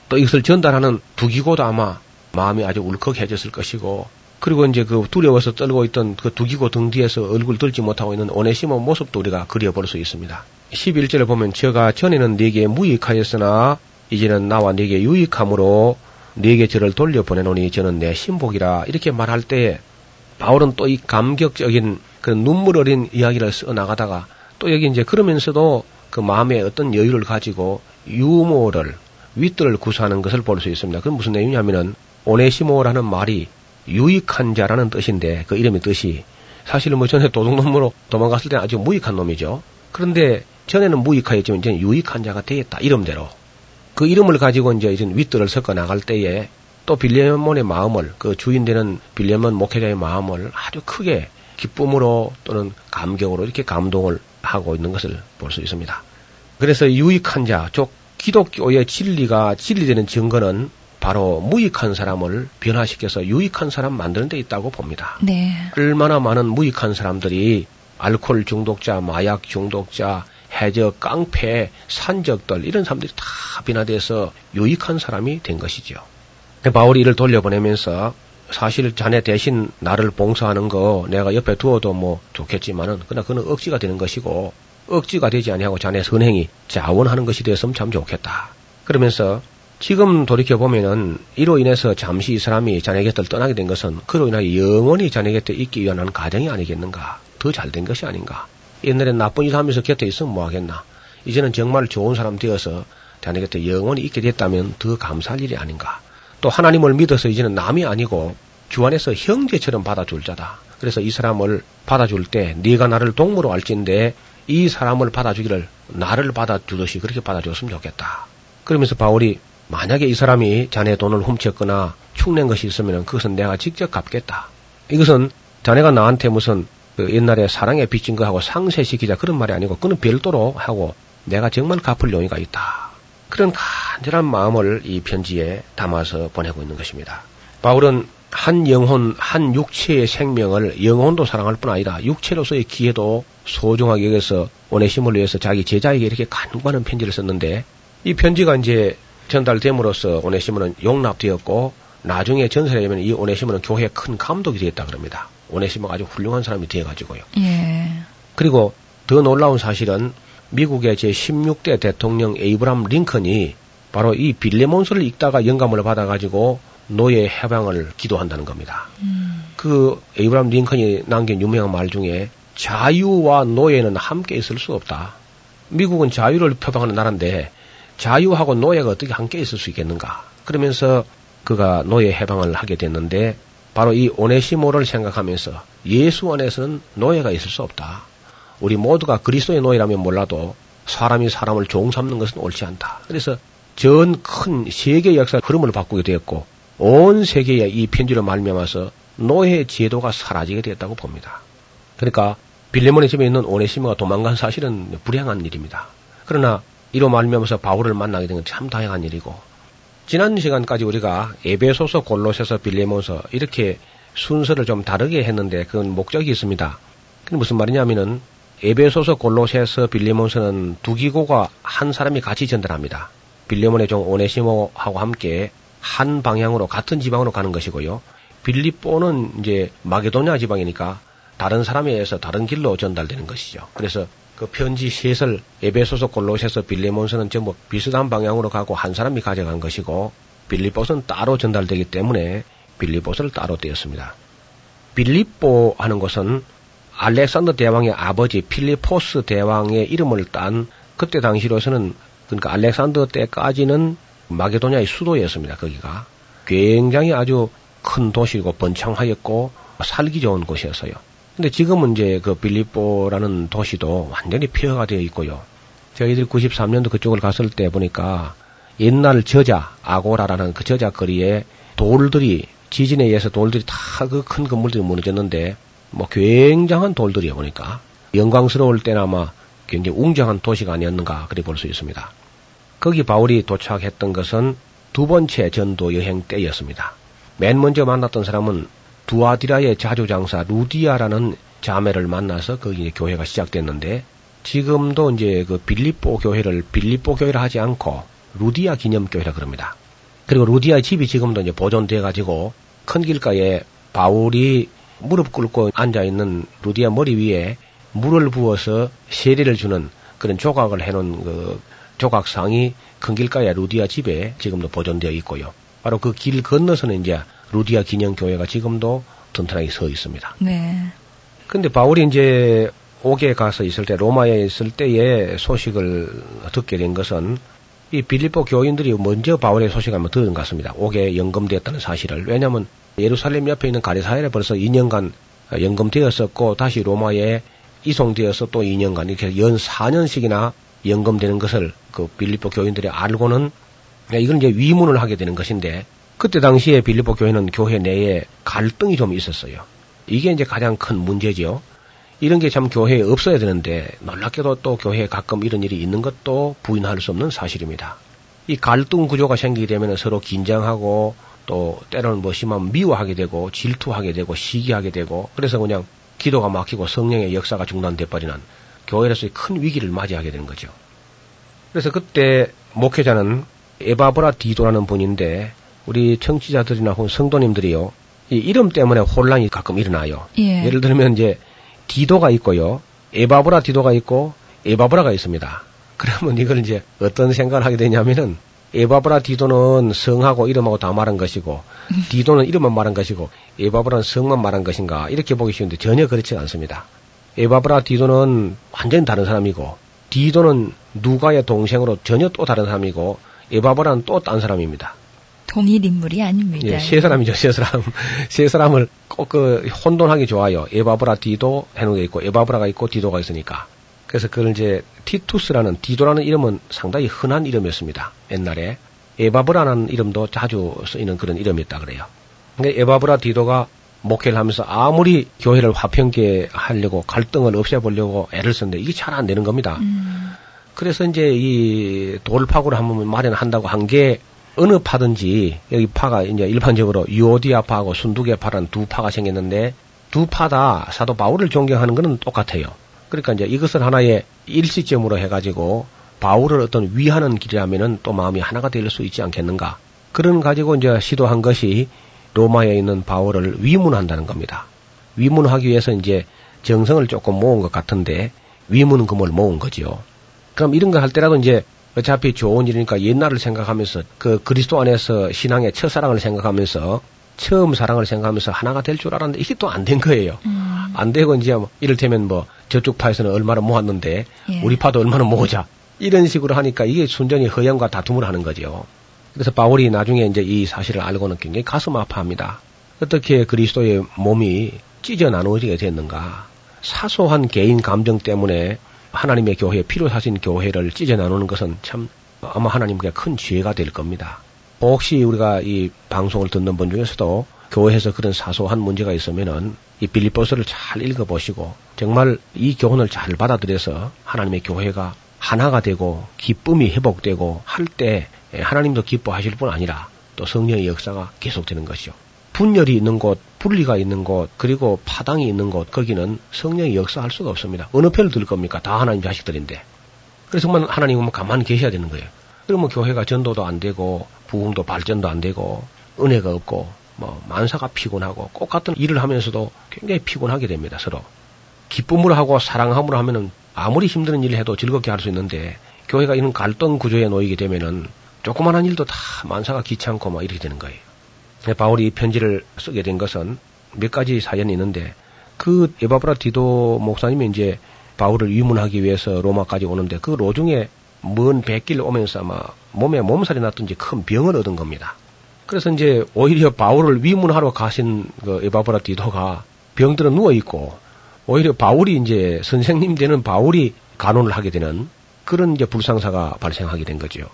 또 이것을 전달하는 두기고도 아마 마음이 아주 울컥해졌을 것이고 그리고 이제 그 두려워서 떨고 있던 그 두기고 등 뒤에서 얼굴 들지 못하고 있는 오네시모 모습도 우리가 그려볼 수 있습니다. 11절에 보면 저가 전에는 네게 무익하였으나 이제는 나와 네게 유익함으로 네게 저를 돌려보내노니 저는 내 신복이라 이렇게 말할 때에 바울은 또 이 감격적인 그 눈물 어린 이야기를 써 나가다가 또 여기 이제 그러면서도 그 마음에 어떤 여유를 가지고 유모를 윗들을 구사하는 것을 볼 수 있습니다. 그건 무슨 내용이냐면은 오네시모라는 말이 유익한 자라는 뜻인데 그 이름의 뜻이 사실은 뭐 전에 도둑놈으로 도망갔을 때는 아주 무익한 놈이죠. 그런데 전에는 무익하였지만 이제는 유익한 자가 되었다 이름대로 그 이름을 가지고 이제 이제 윗들을 섞어 나갈 때에 또 빌레몬의 마음을 그 주인 되는 빌레몬 목회자의 마음을 아주 크게 기쁨으로 또는 감격으로 이렇게 감동을 하고 있는 것을 볼 수 있습니다. 그래서 유익한 자, 즉 기독교의 진리가 진리되는 증거는 바로 무익한 사람을 변화시켜서 유익한 사람 만드는 데 있다고 봅니다. 네. 얼마나 많은 무익한 사람들이 알코올 중독자, 마약 중독자, 해저, 깡패, 산적들 이런 사람들이 다 변화돼서 유익한 사람이 된 것이죠. 바울이 이를 돌려보내면서 사실 자네 대신 나를 봉사하는 거 내가 옆에 두어도 뭐 좋겠지만은 그러나 그는 억지가 되는 것이고 억지가 되지 아니하고 자네 선행이 자원하는 것이 되었으면 참 좋겠다. 그러면서 지금 돌이켜 보면은 이로 인해서 잠시 이 사람이 자네 곁을 떠나게 된 것은 그로 인하여 영원히 자네 곁에 있기 위한 한 가정이 아니겠는가? 더 잘 된 것이 아닌가? 옛날엔 나쁜 일 하면서 곁에 있으면 뭐 하겠나? 이제는 정말 좋은 사람 되어서 자네 곁에 영원히 있게 됐다면 더 감사할 일이 아닌가? 또 하나님을 믿어서 이제는 남이 아니고 주 안에서 형제처럼 받아줄 자다. 그래서 이 사람을 받아줄 때 네가 나를 동무로 알진데 이 사람을 받아주기를 나를 받아주듯이 그렇게 받아줬으면 좋겠다. 그러면서 바울이 만약에 이 사람이 자네 돈을 훔쳤거나 축낸 것이 있으면 그것은 내가 직접 갚겠다. 이것은 자네가 나한테 무슨 그 옛날에 사랑에 빚진 거하고 상쇄시키자 그런 말이 아니고 그는 별도로 하고 내가 정말 갚을 용의가 있다. 그런 간절한 마음을 이 편지에 담아서 보내고 있는 것입니다. 바울은 한 영혼, 한 육체의 생명을 영혼도 사랑할 뿐 아니라 육체로서의 기회도 소중하게 여겨서 오네심을 위해서 자기 제자에게 이렇게 간과하는 편지를 썼는데 이 편지가 이제 전달됨으로써 오네시모는 용납되었고 나중에 전설에 의하면 이 오네시모는 교회에 큰 감독이 되었다 그럽니다. 오네시모가 아주 훌륭한 사람이 되어가지고요. 예. 그리고 더 놀라운 사실은 미국의 제16대 대통령 에이브람 링컨이 바로 이 빌레몬스를 읽다가 영감을 받아가지고 노예 해방을 기도한다는 겁니다. 음. 그 에이브람 링컨이 남긴 유명한 말 중에 자유와 노예는 함께 있을 수 없다. 미국은 자유를 표방하는 나라인데 자유하고 노예가 어떻게 함께 있을 수 있겠는가? 그러면서 그가 노예 해방을 하게 됐는데 바로 이 오네시모를 생각하면서 예수 안에서는 노예가 있을 수 없다. 우리 모두가 그리스도의 노예라면 몰라도 사람이 사람을 종 삼는 것은 옳지 않다. 그래서 전 큰 세계 역사 흐름을 바꾸게 되었고 온 세계에 이 편지를 말미암아서 노예 제도가 사라지게 되었다고 봅니다. 그러니까 빌레몬의 집에 있는 오네시모가 도망간 사실은 불행한 일입니다. 그러나 이로 말미암아서 바울을 만나게 된 건 참 다양한 일이고 지난 시간까지 우리가 에베소서 골로새서 빌레몬서 이렇게 순서를 좀 다르게 했는데 그건 목적이 있습니다. 그게 무슨 말이냐면은 에베소서 골로새서 빌레몬서는 두 기고가 한 사람이 같이 전달합니다. 빌레몬의 종 오네시모하고 함께 한 방향으로 같은 지방으로 가는 것이고요. 빌립보는 이제 마게도냐 지방이니까 다른 사람에 의해서 다른 길로 전달되는 것이죠. 그래서 그 편지 셋을 에베소서 골로새서 빌레몬서는 전부 비슷한 방향으로 가고 한 사람이 가져간 것이고 빌립보서는 따로 전달되기 때문에 빌립보서를 따로 떼었습니다. 빌립보 하는 것은 알렉산더 대왕의 아버지 필리포스 대왕의 이름을 딴 그때 당시로서는 그러니까 알렉산더 때까지는 마게도냐의 수도였습니다. 거기가 굉장히 아주 큰 도시고 번창하였고 살기 좋은 곳이었어요. 근데 지금은 이제 그 빌립보라는 도시도 완전히 폐허가 되어 있고요. 저희들이 93년도 그쪽을 갔을 때 보니까 옛날 저자, 아고라라는 그 저자 거리에 돌들이, 지진에 의해서 돌들이 다 그 큰 건물들이 무너졌는데, 뭐 굉장한 돌들이요, 보니까. 영광스러울 때는 아마 굉장히 웅장한 도시가 아니었는가, 그리 볼 수 있습니다. 거기 바울이 도착했던 것은 두 번째 전도 여행 때였습니다. 맨 먼저 만났던 사람은 두아디라의 자주장사 루디아라는 자매를 만나서 거기 교회가 시작됐는데 지금도 이제 그 빌립보 교회를 빌립보 교회를 하지 않고 루디아 기념교회라 그럽니다. 그리고 루디아 집이 지금도 이제 보존돼 가지고 큰 길가에 바울이 무릎 꿇고 앉아 있는 루디아 머리 위에 물을 부어서 세례를 주는 그런 조각을 해놓은 그 조각상이 큰 길가에 루디아 집에 지금도 보존되어 있고요. 바로 그 길 건너서는 이제 루디아 기념교회가 지금도 튼튼하게 서 있습니다. 네. 근데 바울이 이제 옥에 가서 있을 때 로마에 있을 때의 소식을 듣게 된 것은 이 빌립보 교인들이 먼저 바울의 소식을 한번 들은 것 같습니다. 옥에 연금되었다는 사실을. 왜냐하면 예루살렘 옆에 있는 가리사엘에 벌써 2년간 연금되었었고 다시 로마에 이송되어서 또 2년간 이렇게 연 4년씩이나 연금되는 것을 그 빌립보 교인들이 알고는 이건 이제 위문을 하게 되는 것인데 그때 당시에 빌립보 교회는 교회 내에 갈등이 좀 있었어요. 이게 이제 가장 큰 문제죠. 이런 게 참 교회에 없어야 되는데 놀랍게도 또 교회에 가끔 이런 일이 있는 것도 부인할 수 없는 사실입니다. 이 갈등 구조가 생기게 되면 서로 긴장하고 또 때로는 뭐 심하면 미워하게 되고 질투하게 되고 시기하게 되고 그래서 그냥 기도가 막히고 성령의 역사가 중단돼 버리는 교회로서의 큰 위기를 맞이하게 되는 거죠. 그래서 그때 목회자는 에바브라 디도라는 분인데 우리 청취자들이나 혹은 성도님들이요 이 이름 때문에 혼란이 가끔 일어나요. 예. 예를 들면 이제 디도가 있고요. 에바브라 디도가 있고 에바브라가 있습니다. 그러면 이걸 이제 어떤 생각을 하게 되냐면은 에바브라 디도는 성하고 이름하고 다 말한 것이고 디도는 이름만 말한 것이고 에바브라는 성만 말한 것인가 이렇게 보기 쉬운데 전혀 그렇지 않습니다. 에바브라 디도는 완전히 다른 사람이고 디도는 누가의 동생으로 전혀 또 다른 사람이고 에바브라는 또 딴 사람입니다. 동일 인물이 아닙니다. 예, 세 사람이죠, 세 사람. 세 사람을 꼭 그 혼돈하기 좋아요. 에바브라 디도 해놓은 게 있고, 에바브라가 있고, 디도가 있으니까. 그래서 그걸 이제 티투스라는, 디도라는 이름은 상당히 흔한 이름이었습니다. 옛날에. 에바브라는 이름도 자주 쓰이는 그런 이름이었다 그래요. 근데 에바브라 디도가 목회를 하면서 아무리 교회를 화평케 하려고 갈등을 없애보려고 애를 썼는데 이게 잘 안 되는 겁니다. 음, 그래서 이제 이 돌파구를 한번 마련한다고 한 게 어느 파든지 여기 파가 이제 일반적으로 유오디아 파하고 순두게 파라는 두 파가 생겼는데 두 파다 사도 바울을 존경하는 것은 똑같아요. 그러니까 이제 이것을 하나의 일시점으로 해가지고 바울을 어떤 위하는 길이라면은 또 마음이 하나가 될 수 있지 않겠는가. 그런 가지고 이제 시도한 것이 로마에 있는 바울을 위문한다는 겁니다. 위문하기 위해서 이제 정성을 조금 모은 것 같은데 위문금을 모은 거지요. 그럼 이런 거 할 때라도 이제 어차피 좋은 일이니까 옛날을 생각하면서 그 그리스도 안에서 신앙의 첫사랑을 생각하면서 처음 사랑을 생각하면서 하나가 될 줄 알았는데 이게 또 안 된 거예요. 음, 안 되고 이제 뭐 이를테면 뭐 저쪽 파에서는 얼마나 모았는데 예. 우리 파도 얼마나 모으자 이런 식으로 하니까 이게 순전히 허영과 다툼을 하는 거죠. 그래서 바울이 나중에 이제 이 사실을 알고는 굉장히 가슴 아파합니다. 어떻게 그리스도의 몸이 찢어 나누어지게 됐는가? 사소한 개인 감정 때문에 하나님의 교회, 필요하신 교회를 찢어 나누는 것은 참 아마 하나님께 큰 죄가 될 겁니다. 혹시 우리가 이 방송을 듣는 분 중에서도 교회에서 그런 사소한 문제가 있으면은 이 빌립보서를 잘 읽어보시고 정말 이 교훈을 잘 받아들여서 하나님의 교회가 하나가 되고 기쁨이 회복되고 할 때 하나님도 기뻐하실 뿐 아니라 또 성령의 역사가 계속되는 것이요. 분열이 있는 곳, 분리가 있는 곳, 그리고 파당이 있는 곳, 거기는 성령이 역사할 수가 없습니다. 어느 편을 들 겁니까? 다 하나님 자식들인데. 그래서 정말 하나님은 가만히 계셔야 되는 거예요. 그러면 교회가 전도도 안 되고, 부흥도 발전도 안 되고, 은혜가 없고, 뭐, 만사가 피곤하고, 꼭 같은 일을 하면서도 굉장히 피곤하게 됩니다, 서로. 기쁨으로 하고 사랑함으로 하면은 아무리 힘든 일을 해도 즐겁게 할 수 있는데, 교회가 이런 갈등 구조에 놓이게 되면은 조그만한 일도 다 만사가 귀찮고 막 이렇게 되는 거예요. 바울이 이 편지를 쓰게 된 것은 몇 가지 사연이 있는데 그 에바브라 디도 목사님이 이제 바울을 위문하기 위해서 로마까지 오는데 그 로중에 먼 백길 오면서 아마 몸에 몸살이 났든지 큰 병을 얻은 겁니다. 그래서 이제 오히려 바울을 위문하러 가신 그 에바브라 디도가 병들어 누워 있고 오히려 바울이 이제 선생님 되는 바울이 간호를 하게 되는 그런 이제 불상사가 발생하게 된 거죠.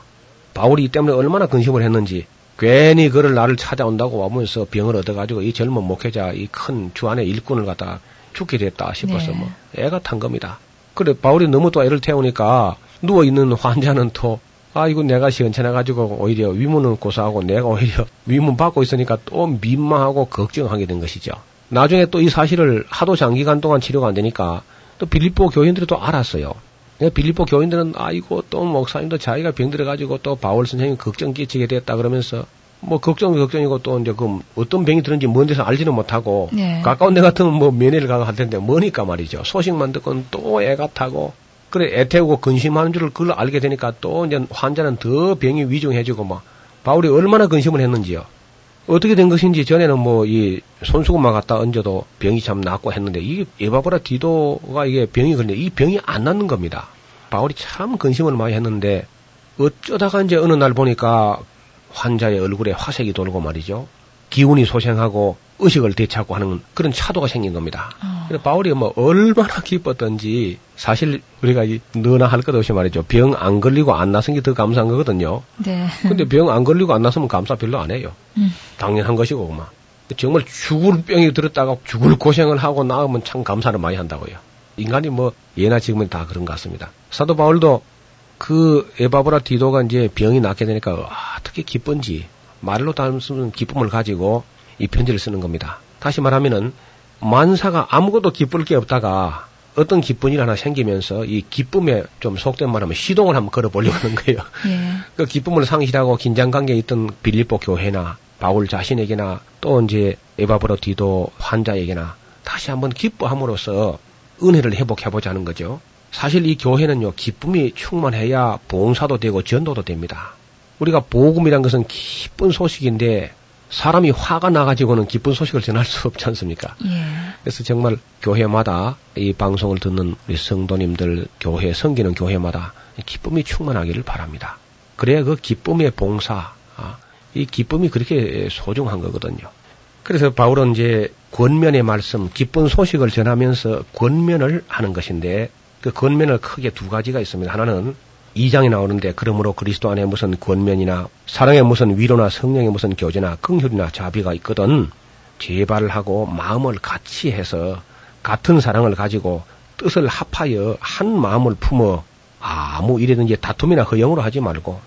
바울이 이 때문에 얼마나 근심을 했는지 괜히 그를 나를 찾아온다고 와면서 병을 얻어가지고 이 젊은 목회자 이 큰 주안의 일꾼을 갖다가 죽게 됐다 싶어서 네. 뭐 애가 탄 겁니다. 그래 바울이 너무 또 애를 태우니까 누워 있는 환자는 또 아, 이거 내가 시원찮아가지고 오히려 위문은 고소하고 내가 오히려 위문 받고 있으니까 또 민망하고 걱정하게 된 것이죠. 나중에 또 이 사실을 하도 장기간 동안 치료가 안 되니까 또 빌립보 교인들이 또 알았어요. 그러니까 빌립보 교인들은 아이고 또 목사님도 자기가 병들어 가지고 또 바울 선생님 걱정 끼치게 됐다 그러면서 뭐 걱정 걱정이고 또 이제 그 어떤 병이 드는지 먼 데서 알지는 못하고 네. 가까운 데 같으면 뭐 면회를 가고 할 텐데 머니까 말이죠. 소식만 듣고는 또 애가 타고 그래 애 태우고 근심하는 줄을 그걸 알게 되니까 또 이제 환자는 더 병이 위중해지고 막 바울이 얼마나 근심을 했는지요. 어떻게 된 것인지 전에는 뭐 이 손수건만 갖다 얹어도 병이 참 낫고 했는데 이게 에바브라 디도가 이게 병이 걸려 이 병이 안 낫는 겁니다. 바울이 참 근심을 많이 했는데 어쩌다가 이제 어느 날 보니까 환자의 얼굴에 화색이 돌고 말이죠. 기운이 소생하고 의식을 되찾고 하는 그런 차도가 생긴 겁니다. 어. 그래서 바울이 뭐 얼마나 기뻤던지 사실 우리가 이 너나 할 것 없이 말이죠. 병 안 걸리고 안 나선 게 더 감사한 거거든요. 네. 근데 병 안 걸리고 안 났으면 감사 별로 안 해요. 음. 당연한 것이고 막 정말 죽을 병이 들었다가 죽을 고생을 하고 나으면 참 감사를 많이 한다고요. 인간이 뭐 예나 지금은 다 그런 것 같습니다. 사도 바울도 그 에바브라 디도가 이제 병이 낫게 되니까 아, 어떻게 기쁜지 말로 담으면 기쁨을 가지고 이 편지를 쓰는 겁니다. 다시 말하면은 만사가 아무것도 기쁠 게 없다가 어떤 기쁜 일 하나 생기면서 이 기쁨에 좀 속된 말하면 시동을 한번 걸어보려고 하는 거예요. 예. 그 기쁨을 상실하고 긴장 관계에 있던 빌립보 교회나 바울 자신에게나 또 이제 에바브로 디도 환자에게나 다시 한번 기뻐함으로써 은혜를 회복해보자는 거죠. 사실 이 교회는요, 기쁨이 충만해야 봉사도 되고 전도도 됩니다. 우리가 복음이란 것은 기쁜 소식인데 사람이 화가 나가지고는 기쁜 소식을 전할 수 없지 않습니까? 예. 그래서 정말 교회마다 이 방송을 듣는 우리 성도님들 교회 섬기는 교회마다 기쁨이 충만하기를 바랍니다. 그래야 그 기쁨의 봉사, 아, 이 기쁨이 그렇게 소중한 거거든요. 그래서 바울은 이제 권면의 말씀, 기쁜 소식을 전하면서 권면을 하는 것인데 그 권면을 크게 두 가지가 있습니다. 하나는 2장에 나오는데 그러므로 그리스도 안에 무슨 권면이나 사랑의 무슨 위로나 성령의 무슨 교제나 긍휼이나 자비가 있거든 제발을 하고 마음을 같이 해서 같은 사랑을 가지고 뜻을 합하여 한 마음을 품어 아무 일이든지 다툼이나 허영으로 하지 말고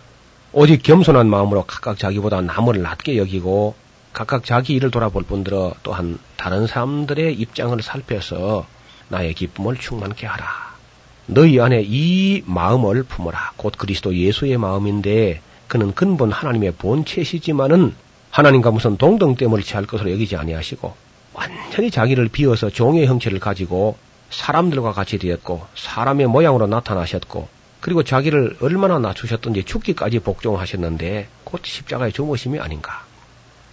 오직 겸손한 마음으로 각각 자기보다 남을 낮게 여기고 각각 자기 일을 돌아볼 뿐더러 또한 다른 사람들의 입장을 살펴서 나의 기쁨을 충만케 하라. 너희 안에 이 마음을 품어라. 곧 그리스도 예수의 마음인데 그는 근본 하나님의 본체시지만은 하나님과 무슨 동등됨을 취할 것으로 여기지 아니하시고 완전히 자기를 비워서 종의 형체를 가지고 사람들과 같이 되었고 사람의 모양으로 나타나셨고 그리고 자기를 얼마나 낮추셨던지 죽기까지 복종하셨는데 곧 십자가의 주무심이 아닌가.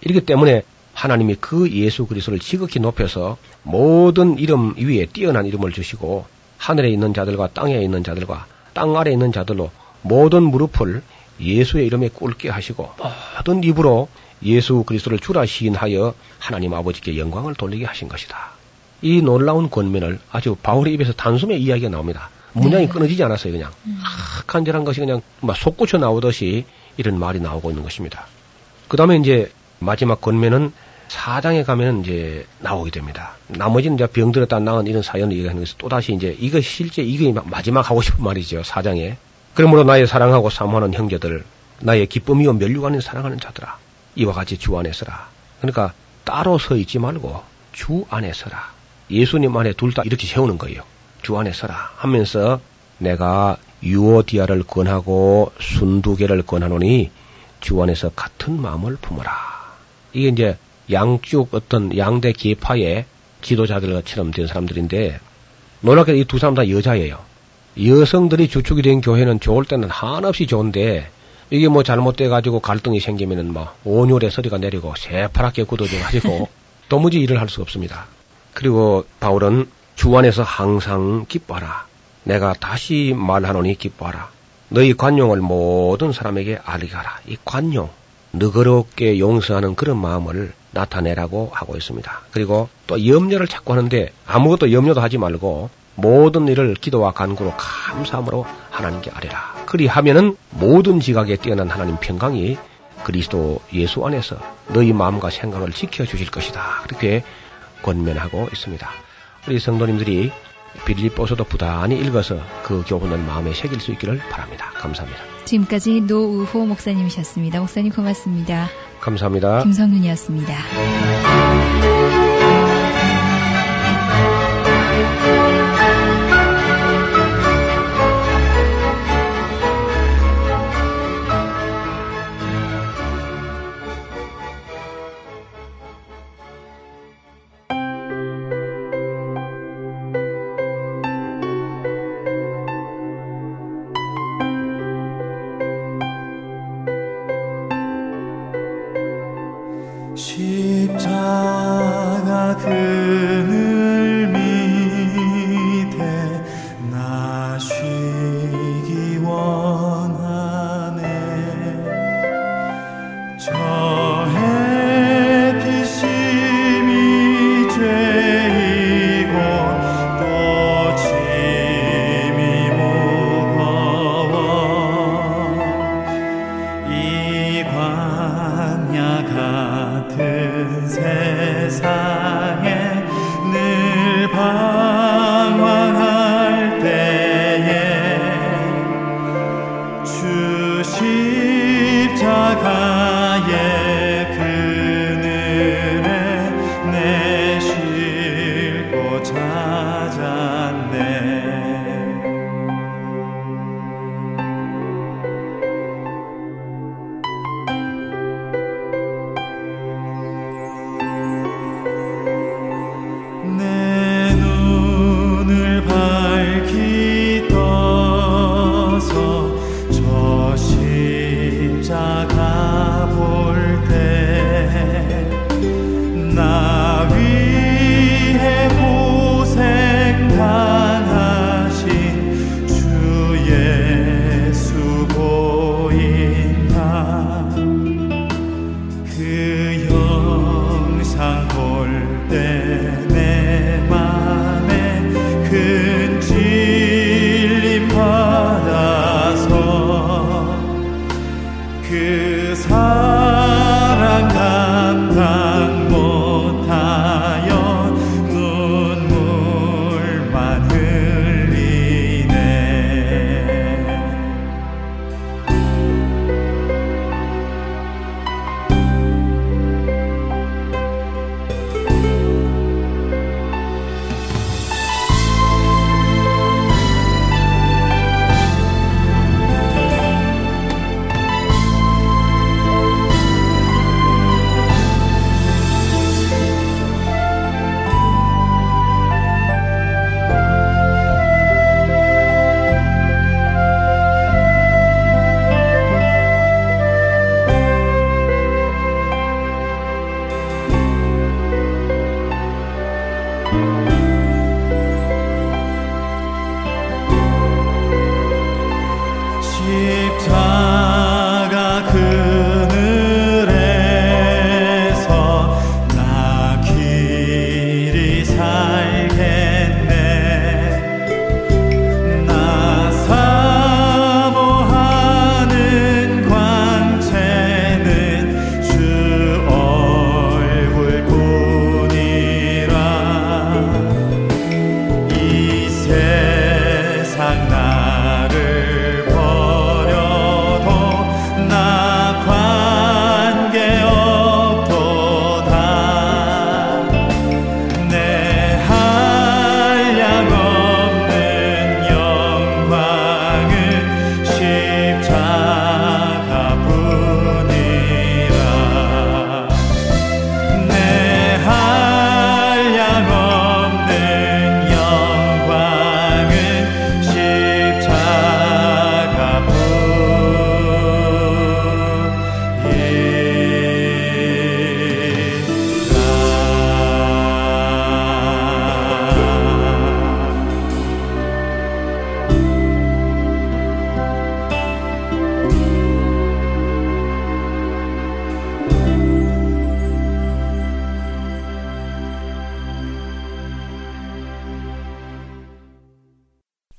이렇기 때문에 하나님이 그 예수 그리스도를 지극히 높여서 모든 이름 위에 뛰어난 이름을 주시고 하늘에 있는 자들과 땅에 있는 자들과 땅 아래에 있는 자들로 모든 무릎을 예수의 이름에 꿇게 하시고 모든 입으로 예수 그리스도를 주라 시인하여 하나님 아버지께 영광을 돌리게 하신 것이다. 이 놀라운 권면을 아주 바울의 입에서 단숨에 이야기가 나옵니다. 문장이 네. 끊어지지 않았어요, 그냥. 아, 간절한 것이 그냥 막 솟구쳐 나오듯이 이런 말이 나오고 있는 것입니다. 그 다음에 이제 마지막 권면은 사장에 가면은 이제 나오게 됩니다. 나머지는 이제 병들었다 나은 이런 사연을 얘기하는 것이 또다시 이제 이거 실제 이게 마지막 하고 싶은 말이죠, 사장에. 그러므로 나의 사랑하고 사모하는 형제들, 나의 기쁨이요 멸류관을 사랑하는 자들아, 이와 같이 주 안에 서라. 그러니까 따로 서 있지 말고 주 안에 서라. 예수님 안에 둘 다 이렇게 세우는 거예요. 주 안에 서라 하면서 내가 유오디아를 권하고 순두개를 권하노니 주 안에서 같은 마음을 품어라. 이게 이제 양쪽 어떤 양대 계파의 지도자들처럼 된 사람들인데 놀랍게 이두 사람 다 여자예요. 여성들이 주축이 된 교회는 좋을 때는 한없이 좋은데 이게 뭐 잘못돼 가지고 갈등이 생기면은 뭐 온율의 소리가 내리고 새파랗게 굳어져 가지고 도무지 일을 할 수가 없습니다. 그리고 바울은 주 안에서 항상 기뻐하라. 내가 다시 말하노니 기뻐하라. 너희 관용을 모든 사람에게 알게 하라. 이 관용, 너그럽게 용서하는 그런 마음을 나타내라고 하고 있습니다. 그리고 또 염려를 자꾸 하는데 아무것도 염려도 하지 말고 모든 일을 기도와 간구로 감사함으로 하나님께 아뢰라. 그리하면은 모든 지각에 뛰어난 하나님 평강이 그리스도 예수 안에서 너희 마음과 생각을 지켜 주실 것이다. 그렇게 권면하고 있습니다. 우리 성도님들이 빌립보서도 부단히 읽어서 그 교훈을 마음에 새길 수 있기를 바랍니다. 감사합니다. 지금까지 노우호 목사님이셨습니다. 목사님 고맙습니다. 감사합니다. 김성윤이었습니다. 십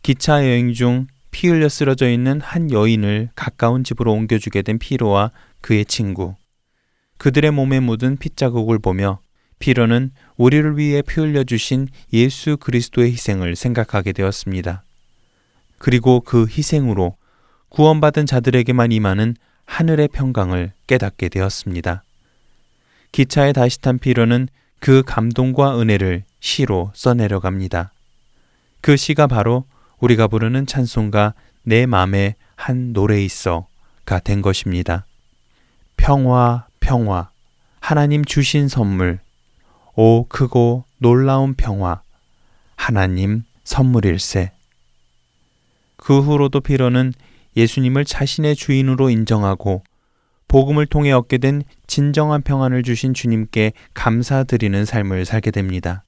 기차 여행 중 피 흘려 쓰러져 있는 한 여인을 가까운 집으로 옮겨주게 된 피로와 그의 친구. 그들의 몸에 묻은 핏자국을 보며 피로는 우리를 위해 피 흘려 주신 예수 그리스도의 희생을 생각하게 되었습니다. 그리고 그 희생으로 구원받은 자들에게만 임하는 하늘의 평강을 깨닫게 되었습니다. 기차에 다시 탄 피로는 그 감동과 은혜를 시로 써내려갑니다. 그 시가 바로 우리가 부르는 찬송가 내 맘에 한 노래 있어가 된 것입니다. 평화, 평화, 하나님 주신 선물, 오 크고 놀라운 평화, 하나님 선물일세. 그 후로도 피로는 예수님을 자신의 주인으로 인정하고 복음을 통해 얻게 된 진정한 평안을 주신 주님께 감사드리는 삶을 살게 됩니다.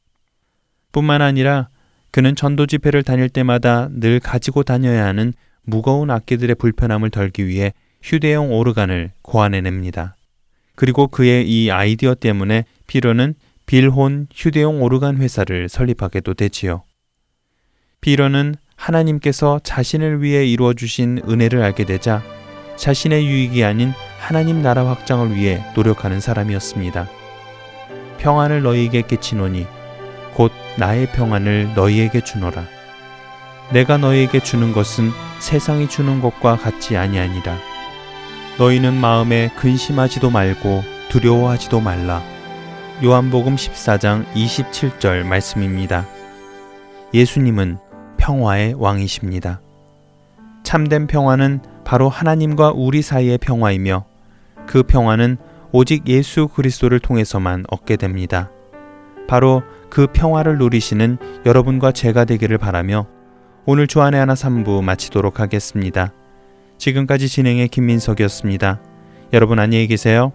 뿐만 아니라 그는 전도 집회를 다닐 때마다 늘 가지고 다녀야 하는 무거운 악기들의 불편함을 덜기 위해 휴대용 오르간을 고안해냅니다. 그리고 그의 이 아이디어 때문에 피로는 빌혼 휴대용 오르간 회사를 설립하게도 되지요. 피로는 하나님께서 자신을 위해 이루어 주신 은혜를 알게 되자 자신의 유익이 아닌 하나님 나라 확장을 위해 노력하는 사람이었습니다. 평안을 너희에게 끼치노니 곧 나의 평안을 너희에게 주노라. 내가 너희에게 주는 것은 세상이 주는 것과 같지 아니하니라. 너희는 마음에 근심하지도 말고 두려워하지도 말라. 요한복음 14장 27절 말씀입니다. 예수님은 평화의 왕이십니다. 참된 평화는 바로 하나님과 우리 사이의 평화이며 그 평화는 오직 예수 그리스도를 통해서만 얻게 됩니다. 바로 그 평화를 누리시는 여러분과 제가 되기를 바라며 오늘 주안의 하나 3부 마치도록 하겠습니다. 지금까지 진행의 김민석이었습니다. 여러분 안녕히 계세요.